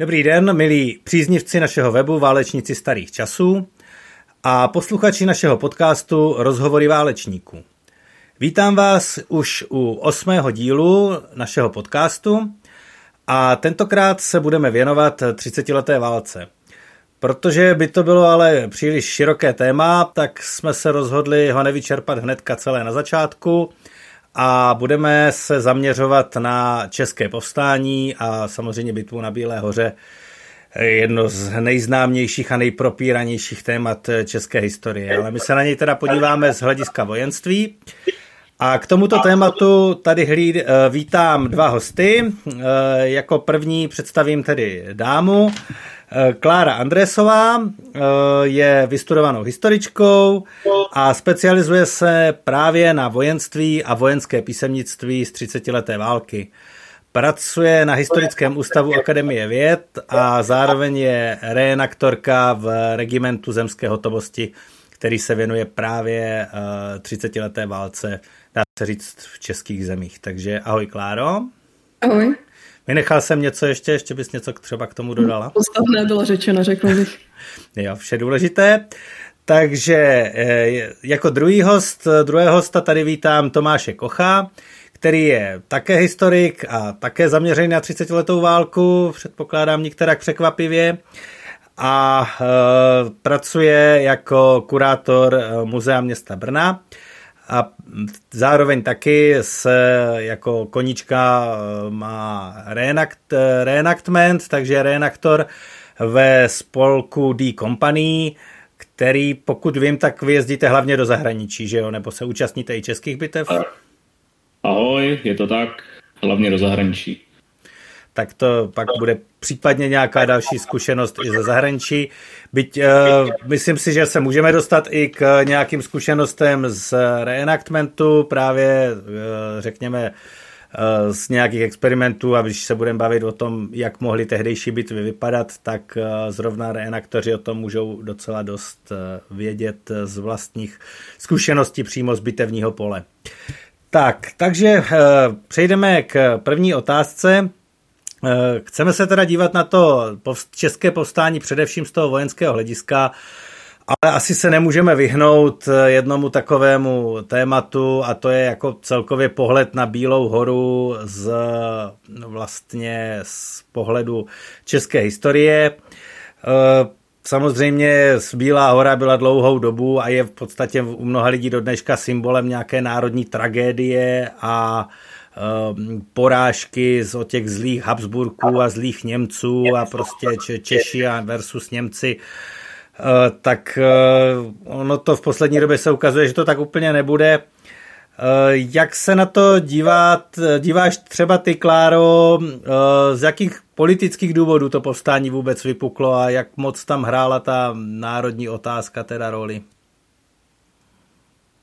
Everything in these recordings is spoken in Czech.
Dobrý den, milí příznivci našeho webu Válečníci starých časů a posluchači našeho podcastu Rozhovory válečníků. Vítám vás už u osmého dílu našeho podcastu a tentokrát se budeme věnovat 30-leté válce. Protože by to bylo ale příliš široké téma, tak jsme se rozhodli ho nevyčerpat hnedka celé na začátku a budeme se zaměřovat na české povstání a samozřejmě bitvu na Bílé hoře, jedno z nejznámějších a nejpropíranějších témat české historie. Ale my se na něj teda podíváme z hlediska vojenství. A k tomuto tématu tady hlíd, eh, vítám dva hosty. Eh, jako první představím tedy dámu. Eh, Klára Andresová je vystudovanou historičkou a specializuje se právě na vojenství a vojenské písemnictví z 30. leté války. Pracuje na Historickém ústavu Akademie věd a zároveň je reenaktorka v regimentu zemské hotovosti, který se věnuje právě 30. leté válce dá se říct, v českých zemích. Takže ahoj Kláro. Ahoj. Vynechal jsem něco ještě, ještě bys něco třeba k tomu dodala? Podstatné bylo řečeno, řekl bych. jo, vše důležité. Takže eh, jako druhý host, druhé hosta tady vítám Tomáše Kocha, který je také historik a také zaměřený na 30 letou válku, předpokládám některak překvapivě a e, pracuje jako kurátor eh, Muzea města Brna a zároveň taky se jako konička eh, má reenact, reenactment, takže reenaktor ve spolku D Company, který, pokud vím, tak vyjezdíte hlavně do zahraničí, že jo? Nebo se účastníte i českých bitev? Ahoj, je to tak, hlavně do zahraničí tak to pak bude případně nějaká další zkušenost i ze zahraničí. Byť uh, myslím si, že se můžeme dostat i k nějakým zkušenostem z reenactmentu, právě uh, řekněme uh, z nějakých experimentů a když se budeme bavit o tom, jak mohly tehdejší bitvy vypadat, tak uh, zrovna reenaktoři o tom můžou docela dost uh, vědět z vlastních zkušeností přímo z bitevního pole. Tak, takže přejdeme k první otázce. Eh, chceme se teda dívat na to české povstání především z toho vojenského hlediska, ale asi se nemůžeme vyhnout eh, jednomu takovému tématu a to je jako celkově pohled na Bílou horu z no vlastně z pohledu české historie. Eh, samozřejmě Bílá hora byla dlouhou dobu a je v podstatě u mnoha lidí do dneška symbolem nějaké národní tragédie a porážky z od těch zlých Habsburků a zlých Němců a prostě Češi a versus Němci, eh, tak eh, ono to v poslední době se ukazuje, že to tak úplně nebude. Eh, jak se na to dívat, díváš třeba ty, Kláro, z jakých politických důvodů to povstání vůbec vypuklo a jak moc tam hrála ta národní otázka teda roli?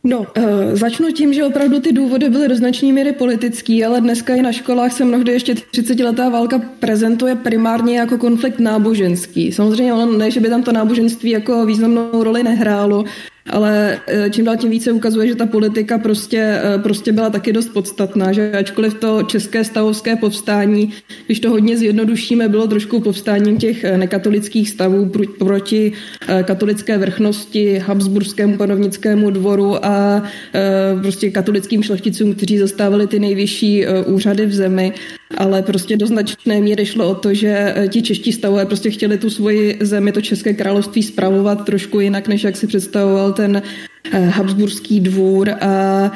No, uh, začnu tím, že opravdu ty důvody byly do značné míry politický, ale dneska i na školách se mnohdy ještě 30-letá válka prezentuje primárně jako konflikt náboženský. Samozřejmě ono ne, že by tam to náboženství jako významnou roli nehrálo, ale eh, čím dál tím více ukazuje, že ta politika prostě, eh, prostě byla taky dost podstatná, že ačkoliv to české stavovské povstání, když to hodně zjednodušíme, bylo trošku povstáním těch eh, nekatolických stavů proti katolické vrchnosti, habsburskému panovnickému dvoru a prostě katolickým šlechticům, kteří zastávali ty nejvyšší úřady v zemi ale prostě do značné míry šlo o to, že ti čeští stavové prostě chtěli tu svoji zemi, to České království, spravovat trošku jinak, než jak si představoval ten eh, Habsburský dvůr a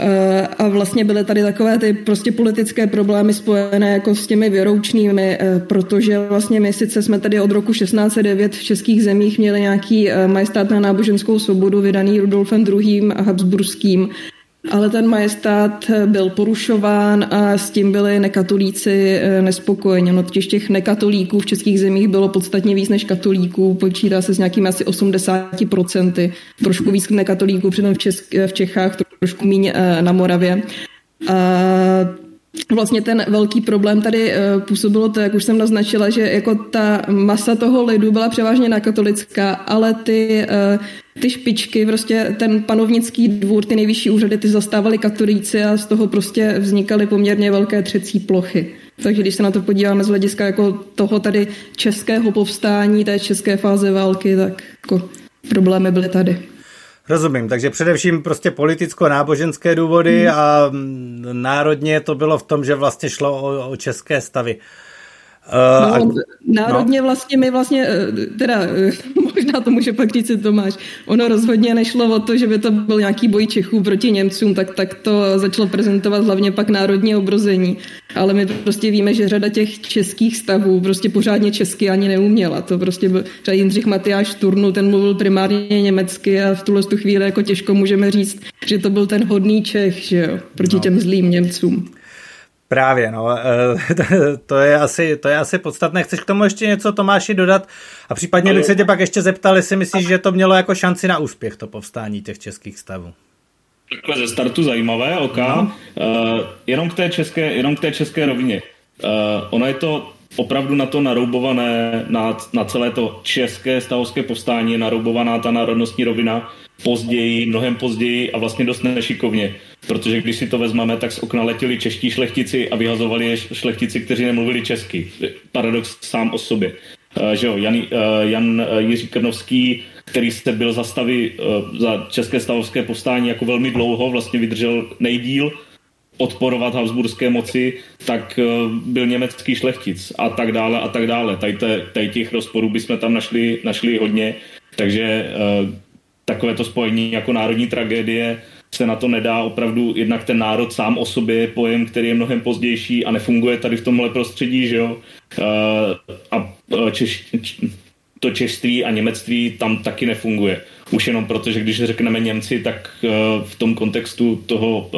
eh, a vlastně byly tady takové ty prostě politické problémy spojené jako s těmi věroučnými, eh, protože vlastně my sice jsme tady od roku 1609 v českých zemích měli nějaký majestát na náboženskou svobodu vydaný Rudolfem II. a Habsburským, ale ten majestát byl porušován a s tím byli nekatolíci eh, nespokojeni. No totiž těch nekatolíků v českých zemích bylo podstatně víc než katolíků, počítá se s nějakými asi 80%, trošku víc nekatolíků, přitom v, Česk- v Čechách trošku méně eh, na Moravě. A Vlastně ten velký problém tady eh, působilo to, jak už jsem naznačila, že jako ta masa toho lidu byla převážně na katolická, ale ty, eh, ty špičky, prostě ten panovnický dvůr, ty nejvyšší úřady, ty zastávali katolíci a z toho prostě vznikaly poměrně velké třecí plochy. Takže když se na to podíváme z hlediska jako toho tady českého povstání, té české fáze války, tak jako problémy byly tady. Rozumím, takže především prostě politicko-náboženské důvody hmm. a národně to bylo v tom, že vlastně šlo o, o české stavy. Uh, no, národně no. vlastně my vlastně, eh, teda eh, možná to může pak říct Tomáš, ono rozhodně nešlo o to, že by to byl nějaký boj Čechů proti Němcům, tak, tak to začalo prezentovat hlavně pak národní obrození. Ale my prostě víme, že řada těch českých stavů prostě pořádně česky ani neuměla. To prostě byl třeba Jindřich Matyáš Turnu, ten mluvil primárně německy a v tuhle tu chvíli jako těžko můžeme říct, že to byl ten hodný Čech, že jo, proti no. těm zlým Němcům. Právě, no, to je, asi, to je asi podstatné. Chceš k tomu ještě něco, Tomáši, dodat? A případně bych se tě pak ještě zeptal, jestli myslíš, že to mělo jako šanci na úspěch, to povstání těch českých stavů. Takhle ze startu zajímavé, OK. No. Uh, jenom, k té české, jenom k té české rovině. Uh, ono je to opravdu na to naroubované, na, na celé to české stavovské povstání je naroubovaná ta národnostní rovina, později, mnohem později a vlastně dost nešikovně. Protože když si to vezmeme, tak z okna letěli čeští šlechtici a vyhazovali je šlechtici, kteří nemluvili česky. Paradox sám o sobě. Uh, že jo, Jan, uh, Jan uh, Jiří Krnovský, který se byl za stavy, za české stavovské povstání jako velmi dlouho, vlastně vydržel nejdíl, odporovat Habsburské moci, tak byl německý šlechtic a tak dále a tak dále. Tady, tady těch rozporů bychom tam našli, našli hodně, takže takovéto spojení jako národní tragédie se na to nedá opravdu, jednak ten národ sám o sobě je pojem, který je mnohem pozdější a nefunguje tady v tomhle prostředí, že jo. A češ, to češství a němectví tam taky nefunguje. Už jenom proto, že když řekneme Němci, tak v tom kontextu toho,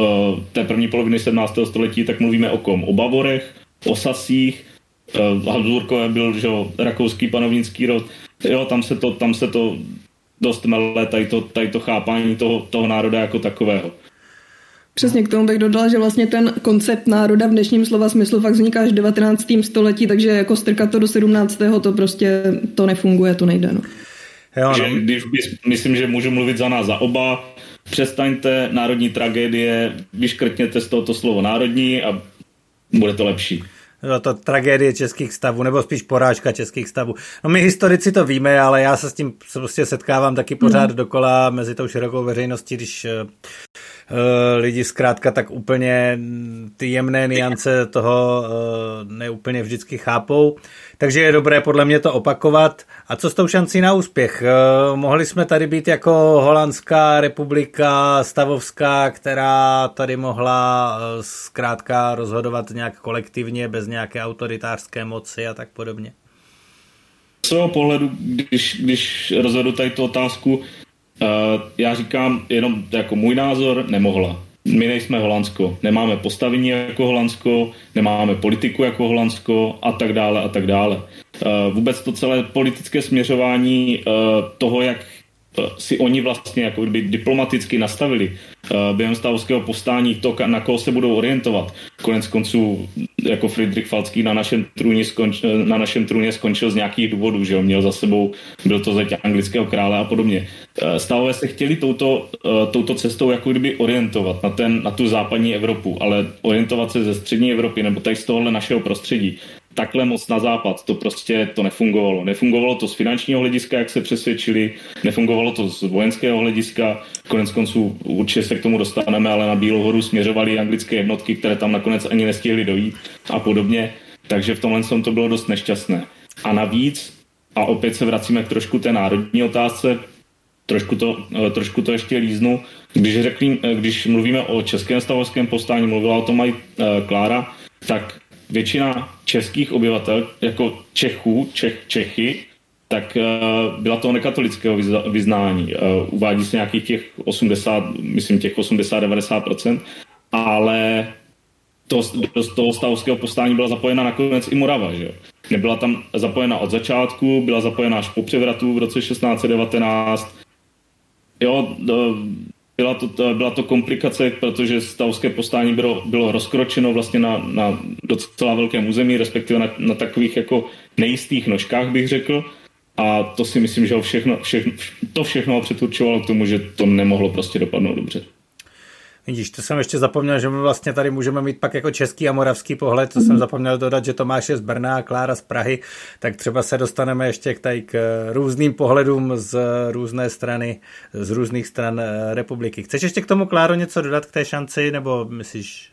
té první poloviny 17. století, tak mluvíme o kom? O Bavorech, o Sasích, Habsburkové byl že jo, rakouský panovnický rod. Jo, tam se to, tam se to dost mele tady to, tady to chápání toho, toho národa jako takového. Přesně k tomu bych dodal, že vlastně ten koncept národa v dnešním slova smyslu fakt vzniká až v 19. století, takže jako strkat to do 17. to prostě to nefunguje, to nejde. No. Jo, no. Když, myslím, že můžu mluvit za nás, za oba. Přestaňte národní tragédie, vyškrtněte z tohoto slovo národní a bude to lepší. No, to tragédie českých stavů, nebo spíš porážka českých stavů. No my historici to víme, ale já se s tím prostě setkávám taky pořád mm. dokola mezi tou širokou veřejností, když uh, lidi zkrátka tak úplně ty jemné niance toho uh, neúplně vždycky chápou. Takže je dobré podle mě to opakovat. A co s tou šancí na úspěch? Uh, mohli jsme tady být jako Holandská republika stavovská, která tady mohla zkrátka rozhodovat nějak kolektivně, bez nějaké autoritářské moci a tak podobně. Z svého pohledu, když, když rozhodu tady tu otázku, já říkám jenom jako můj názor, nemohla. My nejsme Holandsko, nemáme postavení jako Holandsko, nemáme politiku jako Holandsko a tak dále a tak dále. Uh, vůbec to celé politické směřování uh, toho, jak si oni vlastně jako kdyby diplomaticky nastavili uh, během stavovského povstání to, na koho se budou orientovat. Konec konců jako Friedrich Falcký na našem trůně, skonč, na našem trůně skončil z nějakých důvodů, že jo, měl za sebou, byl to zeď anglického krále a podobně. Uh, stavové se chtěli touto, uh, touto cestou jako kdyby orientovat na, ten, na tu západní Evropu, ale orientovat se ze střední Evropy nebo tady z tohohle našeho prostředí takhle moc na západ. To prostě to nefungovalo. Nefungovalo to z finančního hlediska, jak se přesvědčili, nefungovalo to z vojenského hlediska. Konec konců určitě se k tomu dostaneme, ale na Bílou horu směřovaly anglické jednotky, které tam nakonec ani nestihly dojít a podobně. Takže v tomhle to bylo dost nešťastné. A navíc, a opět se vracíme k trošku té národní otázce, trošku to, eh, trošku to ještě líznu. Když, řekli, eh, když mluvíme o českém stavovském povstání, mluvila o tom i eh, Klára, tak většina českých obyvatel, jako Čechů, Čech, Čechy, tak uh, byla to nekatolického vyznání. Uh, uvádí se nějakých těch 80, myslím těch 80-90%, ale to, do toho stavovského povstání byla zapojena nakonec i Morava. Že? Nebyla tam zapojena od začátku, byla zapojena až po převratu v roce 1619. Jo, do, byla to, byla to komplikace, protože stavské postání bylo, bylo rozkročeno vlastně na, na docela velkém území, respektive na, na takových jako nejistých nožkách, bych řekl. A to si myslím, že všechno, všechno, to všechno předurčovalo k tomu, že to nemohlo prostě dopadnout dobře. Vidíš, to jsem ještě zapomněl, že my vlastně tady můžeme mít pak jako český a moravský pohled, to mm. jsem mhm. zapomněl dodat, že Tomáš je z Brna a Klára z Prahy, tak třeba se dostaneme ještě k, tady k různým pohledům z různé strany, z různých stran eh, republiky. Chceš ještě k tomu, Kláro, něco dodat k té šanci, nebo myslíš?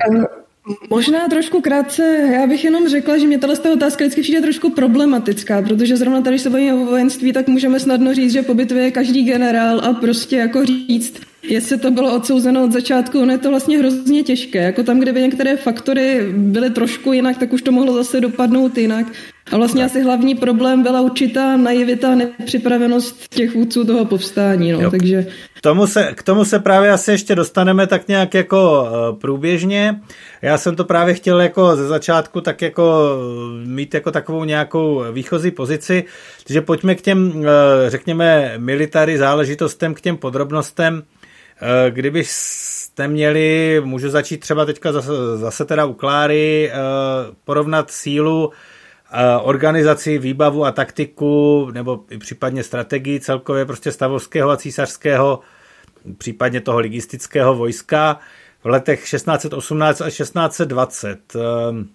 Možná trošku krátce, já bych jenom řekla, že mě tato otázka vždycky přijde trošku problematická, protože zrovna tady se bavíme o vojenství, tak můžeme snadno říct, že po bitvě je každý generál a prostě jako říct, jestli to bylo odsouzeno od začátku, ono je to vlastně hrozně těžké. Jako tam, kde by některé faktory byly trošku jinak, tak už to mohlo zase dopadnout jinak. A vlastně asi hlavní problém byla určitá naivita, nepřipravenost těch vůdců toho povstání. No. Takže... K, tomu se, k tomu se právě asi ještě dostaneme tak nějak jako eh, průběžně. Já jsem to právě chtěl jako ze začátku tak jako eh, mít jako takovou nějakou výchozí pozici, takže pojďme k těm, eh, řekněme, military záležitostem, k těm podrobnostem. Kdybyste měli, můžu začít třeba teďka zase, zase teda u Kláry, porovnat sílu organizaci, výbavu a taktiku, nebo i případně strategii celkově prostě stavovského a císařského, případně toho ligistického vojska v letech 1618 a 1620. Ehm,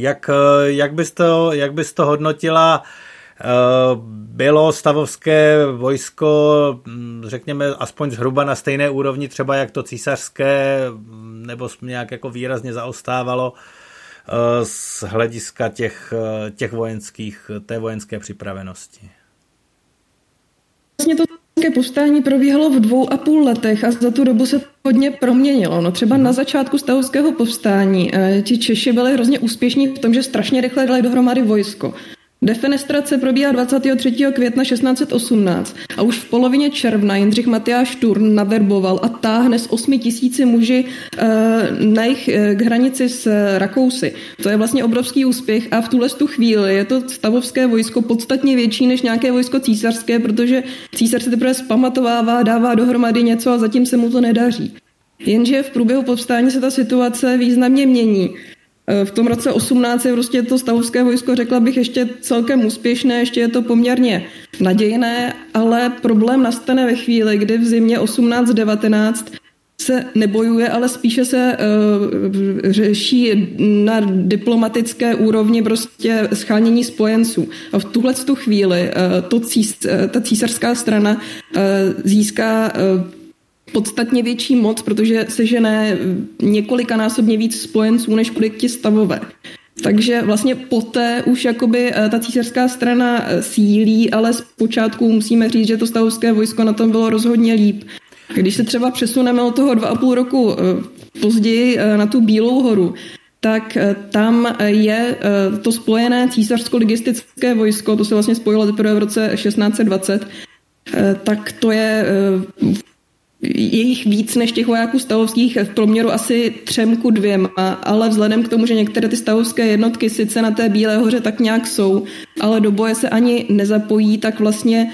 jak, jak, bys to, jak bys to hodnotila? Ehm, bylo stavovské vojsko, hm, řekněme, aspoň zhruba na stejné úrovni třeba jak to císařské, nebo nějak jako výrazně zaostávalo? Eh, z hlediska těch, eh, těch vojenských, té vojenské připravenosti? Vlastně to povstání probíhalo v dvou a půl letech a za tu dobu se hodně proměnilo. No třeba na začátku stavovského povstání eh, ti Češi byli hrozně úspěšní v tom, že strašně rychle dali dohromady vojsko. Defenestrace probíhá 23. května 1618 a už v polovině června Jindřich Matyáš Turn naverboval a táhne s 8 tisíci muži uh, na jich uh, k hranici s Rakousy. To je vlastně obrovský úspěch a v tuhle tu chvíli je to stavovské vojsko podstatně větší než nějaké vojsko císařské, protože císař se teprve zpamatovává, dává dohromady něco a zatím se mu to nedaří. Jenže v průběhu povstání se ta situace významně mění. V tom roce 18 je prostě to stavovské vojsko, řekla bych, ještě celkem úspěšné, ještě je to poměrně nadějné, ale problém nastane ve chvíli, kdy v zimě 18-19 se nebojuje, ale spíše se uh, řeší na diplomatické úrovni prostě schánění spojenců. A v tuhle tu chvíli uh, to cís, uh, ta císařská strana uh, získá uh, podstatně větší moc, protože sežené několikanásobně víc spojenců než kolik ti stavové. Takže vlastně poté už jakoby eh, ta císařská strana eh, sílí, ale zpočátku musíme říct, že to stavovské vojsko na tom bylo rozhodně líp. Když se třeba přesuneme od toho dva a půl roku eh, později na tu Bílou horu, tak tam je to spojené císařsko-ligistické vojsko, to se vlastně spojilo teprve v roce 1620, tak to je je jich víc než těch vojáků stavovských v proměru asi třem ku dvěma, ale vzhledem k tomu, že některé ty stavovské jednotky sice na té Bílé hoře tak nějak jsou, ale do boje se ani nezapojí, tak vlastně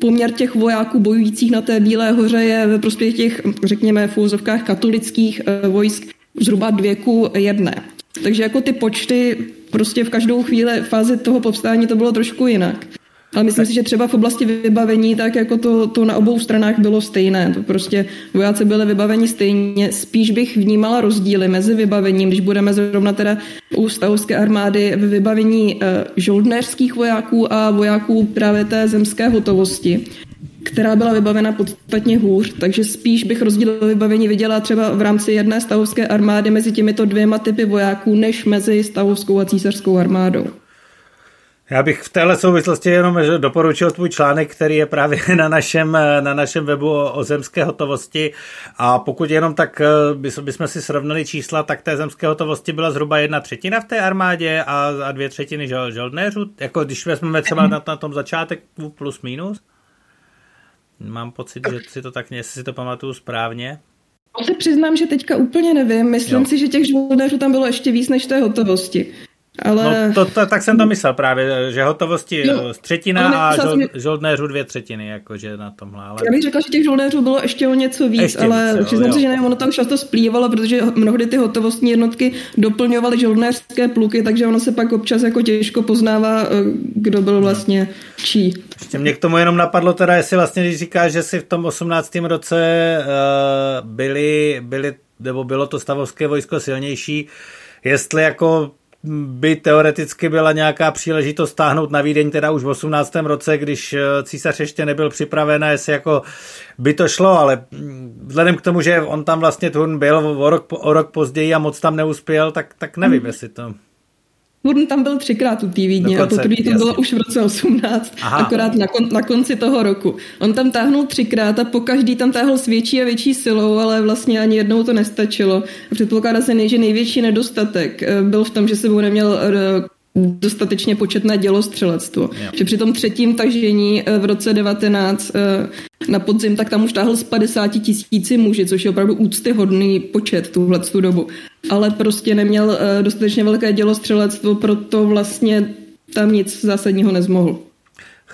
poměr těch vojáků bojujících na té Bílé hoře je ve prospěch těch, řekněme, v úzovkách katolických eh, vojsk zhruba dvě ku jedné. Takže jako ty počty prostě v každou chvíli fázi toho povstání to bylo trošku jinak. Ale myslím si, že třeba v oblasti vybavení, tak jako to, to na obou stranách bylo stejné. To prostě vojáci byli vybaveni stejně. Spíš bych vnímala rozdíly mezi vybavením, když budeme zrovna teda u stavovské armády ve vybavení eh, žoldnéřských vojáků a vojáků právě té zemské hotovosti která byla vybavena podstatně hůř, takže spíš bych rozdíl vybavení viděla třeba v rámci jedné stavovské armády mezi těmito dvěma typy vojáků, než mezi stavovskou a císařskou armádou. Já bych v téhle souvislosti jenom doporučil tvůj článek, který je právě na našem, na našem webu o, o zemské hotovosti a pokud jenom tak eh, bychom si srovnali čísla, tak té zemské hotovosti byla zhruba jedna třetina v té armádě a, a dvě třetiny žol, žoldnéřů, jako když vezmeme třeba na, na tom začátek plus minus. Mám pocit, že si to tak, jestli si to pamatuju správně. To se přiznám, že teďka úplně nevím. Myslím jo. si, že těch žoldnéřů tam bylo ještě víc než té hotovosti. Ale... No to, to, tak jsem to myslel právě, že hotovosti no, třetina a žol, že... žoldnéřů dvě třetiny, jakože na tomhle. Ale... Já bych řekla, že těch žoldnéřů bylo ještě o něco víc, ještě ale přiznám se, že nevím, ono tam často splývalo, protože mnohdy ty hotovostní jednotky doplňovaly žoldnéřské pluky, takže ono se pak občas jako těžko poznává, eh, kdo byl vlastně čí. Ještě mě k tomu jenom napadlo teda, jestli vlastně, když říká, že si v tom 18. roce uh, byli, byli, nebo bylo to stavovské vojsko silnější, jestli jako by teoreticky byla nějaká příležitost stáhnout na Vídeň teda už v 18. roce, když eh, císař ještě nebyl připraven a jestli jako by to šlo, ale mm, vzhledem k tomu, že on tam vlastně Turn byl o rok, o rok později a moc tam neuspěl, tak, tak nevím, hmm. jestli to... Hurn tam byl třikrát u té Vídně a poprvé to bylo už v roce 18, Aha. akorát na, kon, na konci toho roku. On tam táhnul třikrát a po každý tam táhl s větší a větší silou, ale vlastně ani jednou to nestačilo. A předpokládá se, že největší nedostatek eh, byl v tom, že sebou neměl eh, dostatečně početné dělostřelectvo. Yeah. Že při tom třetím tažení eh, v roce 19 na podzim, tak tam už táhl z 50 tisíci muži, což je opravdu úctyhodný počet tuhle tu dobu. Ale prostě neměl dostatečně velké dělostřelectvo, proto vlastně tam nic zásadního nezmohl.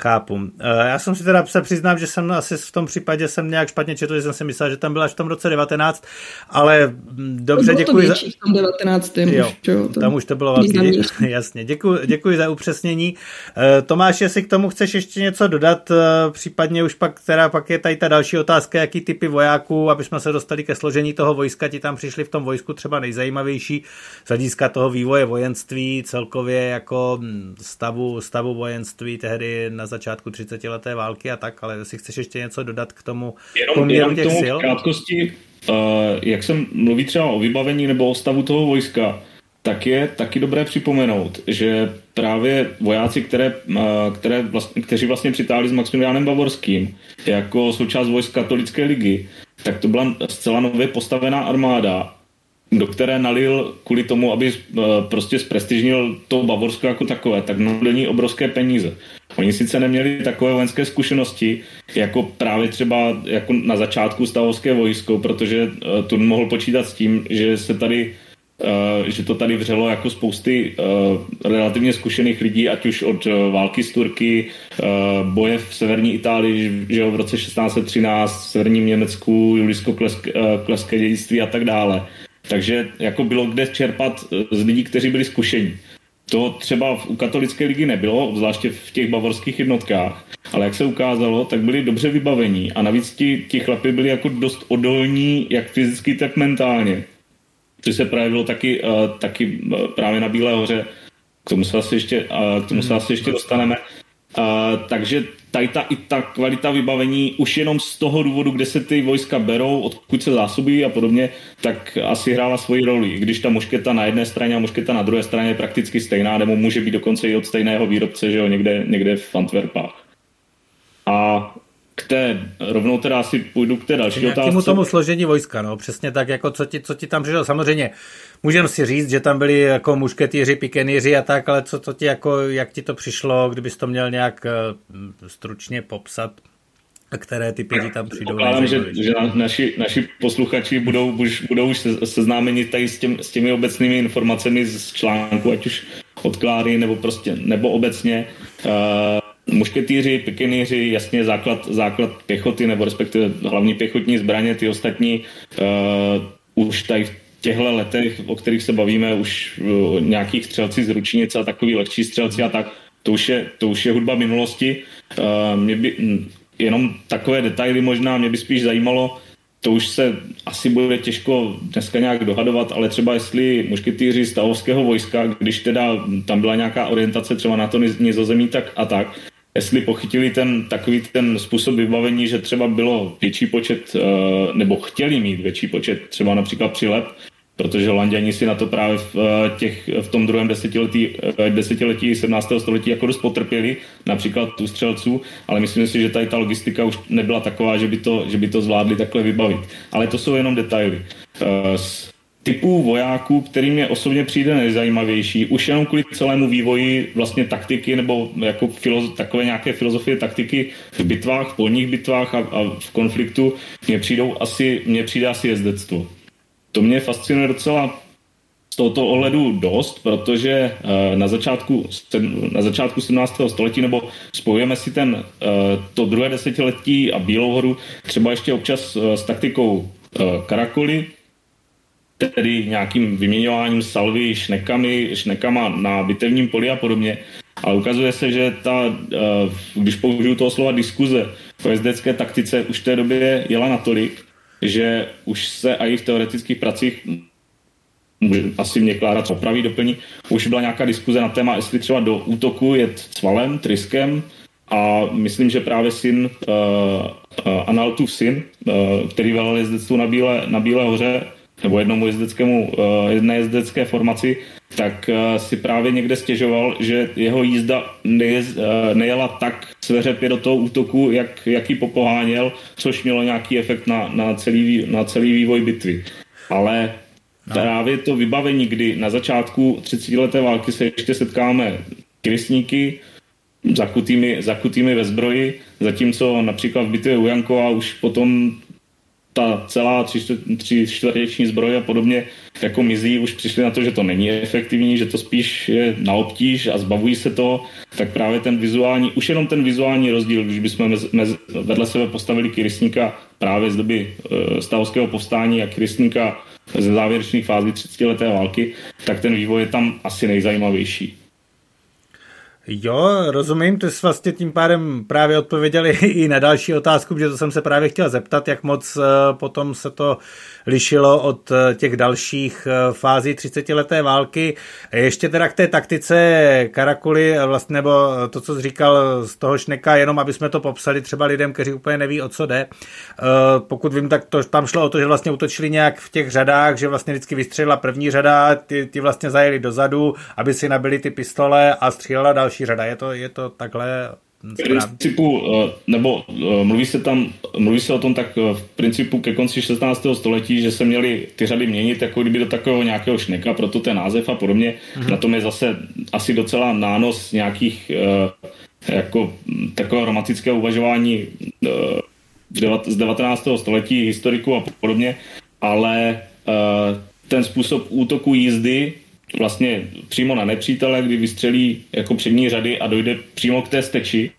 Chápu. Eh, já jsem si teda se přiznám, že jsem asi v tom případě jsem nějak špatně četl, že jsem si myslel, že tam byla až v tom roce 19, ale mm, dobře, bylo děkuji. To za... v tom 19. Jo, už, tam už to bylo velký. Jasně, děkuji, děkuji za upřesnění. Eh, Tomáš, jestli k tomu chceš ještě něco dodat, eh, případně už pak, teda pak je tady ta další otázka, jaký typy vojáků, aby jsme se dostali ke složení toho vojska, ti tam přišli v tom vojsku třeba nejzajímavější z hlediska toho vývoje vojenství, celkově jako mm, stavu, stavu vojenství tehdy na začátku 30. leté války a tak, ale jestli chceš ještě něco dodat k tomu jenom, jenom těch tomu sil? krátkosti, uh, jak jsem mluví třeba o vybavení nebo o stavu toho vojska, tak je taky dobré připomenout, že právě vojáci, které, uh, které vlastně, kteří vlastně přitáhli s Maximiliánem Bavorským jako součást vojsk katolické ligy, tak to byla zcela nově postavená armáda do které nalil kvůli tomu, aby uh, prostě zprestižnil to Bavorsko jako takové, tak nalil obrovské peníze. Oni sice neměli takové vojenské zkušenosti, jako právě třeba jako na začátku stavovské vojsko, protože uh, Turn mohl počítat s tím, že se tady Uh, že to tady vřelo jako spousty uh, relativně zkušených lidí, ať už od války s Turky, boje v severní Itálii, že v roce 1613, v severním Německu, julisko-kleské dědictví a tak dále. Takže jako bylo kde čerpat z lidí, kteří byli zkušení. To třeba u katolické ligy nebylo, zvláště v těch bavorských jednotkách, ale jak se ukázalo, tak byli dobře vybavení a navíc ti, ti chlapi byli jako dost odolní, jak fyzicky, tak mentálně. Což se projevilo taky, uh, taky uh, právě na Bílé hoře, k tomu se asi ještě, uh, k tomu se asi ještě dostaneme. Uh, takže tady ta, i ta kvalita vybavení už jenom z toho důvodu, kde se ty vojska berou, odkud se zásobí a podobně, tak asi hrála svoji roli. Když ta mušketa na jedné straně a mušketa na druhé straně je prakticky stejná, nebo může být dokonce i od stejného výrobce, že jo, někde, někde v Antwerpách. A k té, rovnou teda asi půjdu k té další k otázce. tomu složení vojska, no, přesně tak, jako co ti, co ti tam přišlo. Samozřejmě můžeme si říct, že tam byli jako mušketýři, pikeníři a tak, ale co, co ti jako, jak ti to přišlo, kdybys to měl nějak uh, stručně popsat? A které ty pěti tam přijdou? Pokládám, že, že na, naši, naši posluchači budou, už, budou už seznámeni tady s, těm, s těmi obecnými informacemi z článku, ať už od Kláry nebo prostě, nebo obecně. Uh, mušketýři, pikenýři, jasně základ, základ pěchoty, nebo respektive hlavní pěchotní zbraně, ty ostatní uh, už tady v těchto letech, o kterých se bavíme, už uh, nějakých střelci z ručnic a takový lehčí střelci a tak, to už je, to už je hudba minulosti. Uh, mě by, hm, jenom takové detaily možná, mě by spíš zajímalo, to už se asi bude těžko dneska nějak dohadovat, ale třeba jestli mušketýři stavovského vojska, když teda tam byla nějaká orientace třeba na to nizozemí tak a tak, jestli pochytili ten takový ten způsob vybavení, že třeba bylo větší počet, eh, nebo chtěli mít větší počet třeba například přilep, protože Holanděni si na to právě v, eh, těch, v tom druhém desetiletí, eh, desetiletí 17. století jako dost potrpěli, například tu střelců, ale myslím si, že tady ta logistika už nebyla taková, že by to, že by to zvládli takhle vybavit. Ale to jsou jenom detaily. Z typů vojáků, který mě osobně přijde nejzajímavější, už jenom kvůli celému vývoji vlastně taktiky nebo jako filozo- takové nějaké filozofie taktiky v bitvách, v polních bitvách a, a v konfliktu, mě přijdou asi, mě přijde asi jezdectvo. To mě fascinuje docela z tohoto ohledu dost, protože eh, na začátku, na začátku 17. století, nebo spojujeme si ten, eh, to druhé desetiletí a Bílou horu třeba ještě občas eh, s taktikou karakoly, tedy nějakým vyměňováním salvy šnekami, šnekama na bitevním poli a podobně. A ukazuje se, že ta, když použiju toho slova diskuze v jezdecké taktice, už v té době jela natolik, že už se i v teoretických pracích asi mě Klára opraví, doplní, už byla nějaká diskuze na téma, jestli třeba do útoku jet svalem, tryskem. A myslím, že právě syn, uh, uh, Analtův syn, uh, který velel jezdectvu na Bílé, na Bílé hoře, nebo jednomu jezdeckému, uh, jedné jezdecké formaci, tak uh, si právě někde stěžoval, že jeho jízda nejez, uh, nejela tak sveřepě do toho útoku, jak, jaký popoháněl, což mělo nějaký efekt na, na, celý, na celý vývoj bitvy. Ale No. Právě to vybavení, kdy na začátku 30 leté války se ještě setkáme krysníky, zakutými, zakutými ve zbroji, zatímco například v bitvě u Jankova už potom ta celá tři, tři zbroj a podobně jako mizí, už přišli na to, že to není efektivní, že to spíš je na obtíž a zbavují se to, tak právě ten vizuální, už jenom ten vizuální rozdíl, když bychom mez, mez, vedle sebe postavili Krysníka právě z doby e, stavovského povstání a Krysníka ze závěrečných fází 30 leté války, tak ten vývoj je tam asi nejzajímavější. Jo, rozumím, ty jsi vlastně tím pádem právě odpověděli i na další otázku, protože to jsem se právě chtěl zeptat, jak moc eh, potom se to lišilo od eh, těch dalších eh, fází 30-leté války. Ještě teda k té taktice Karakuly, vlastně, nebo to, co jsi říkal z toho Šneka, jenom aby jsme to popsali třeba lidem, kteří úplně neví, o co jde. Pokud vím, tak to, tam šlo o to, že vlastně utočili nějak v těch řadách, že vlastně vždycky vystřelila první řada, ty, ty vlastně zajeli dozadu, aby si nabili ty pistole a střílela další řada. Je to, je to takhle principu, eh, nebo eh, mluví se tam, mluví se o tom tak eh, v principu ke konci 16. století, že se měly ty řady měnit jako kdyby do takového nějakého šneka, proto ten název a podobně. Mm-hmm. Na tom je zase asi docela nános nějakých jako takového romantického uvažování z 19. století, historiku a podobně, ale ten způsob útoku jízdy vlastně přímo na nepřítele, kdy vystřelí jako přední řady a dojde přímo k té steči,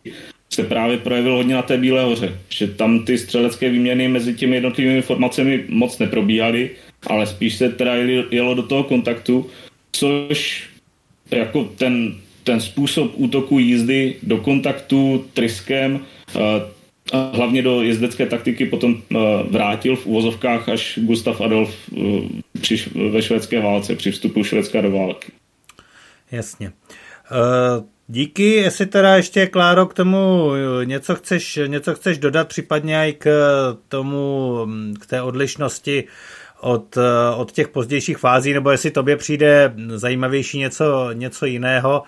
se právě projevil hodně na té Bílé hoře. Že tam ty střelecké výměny mezi těmi jednotlivými formacemi moc neprobíhaly, ale spíš se teda jelo do toho kontaktu, což jako ten, ten způsob útoku jízdy do kontaktu tryskem eh, hlavně do jezdecké taktiky potom eh, vrátil v úvozovkách až Gustav Adolf eh, při, ve švédské válce, při vstupu Švédska do války. Jasně. Eh, díky, jestli teda ještě, Kláro, k tomu něco chceš, něco chceš dodat, případně i k tomu, k té odlišnosti od, od těch pozdějších fází, nebo jestli tobě přijde zajímavější něco, něco jiného.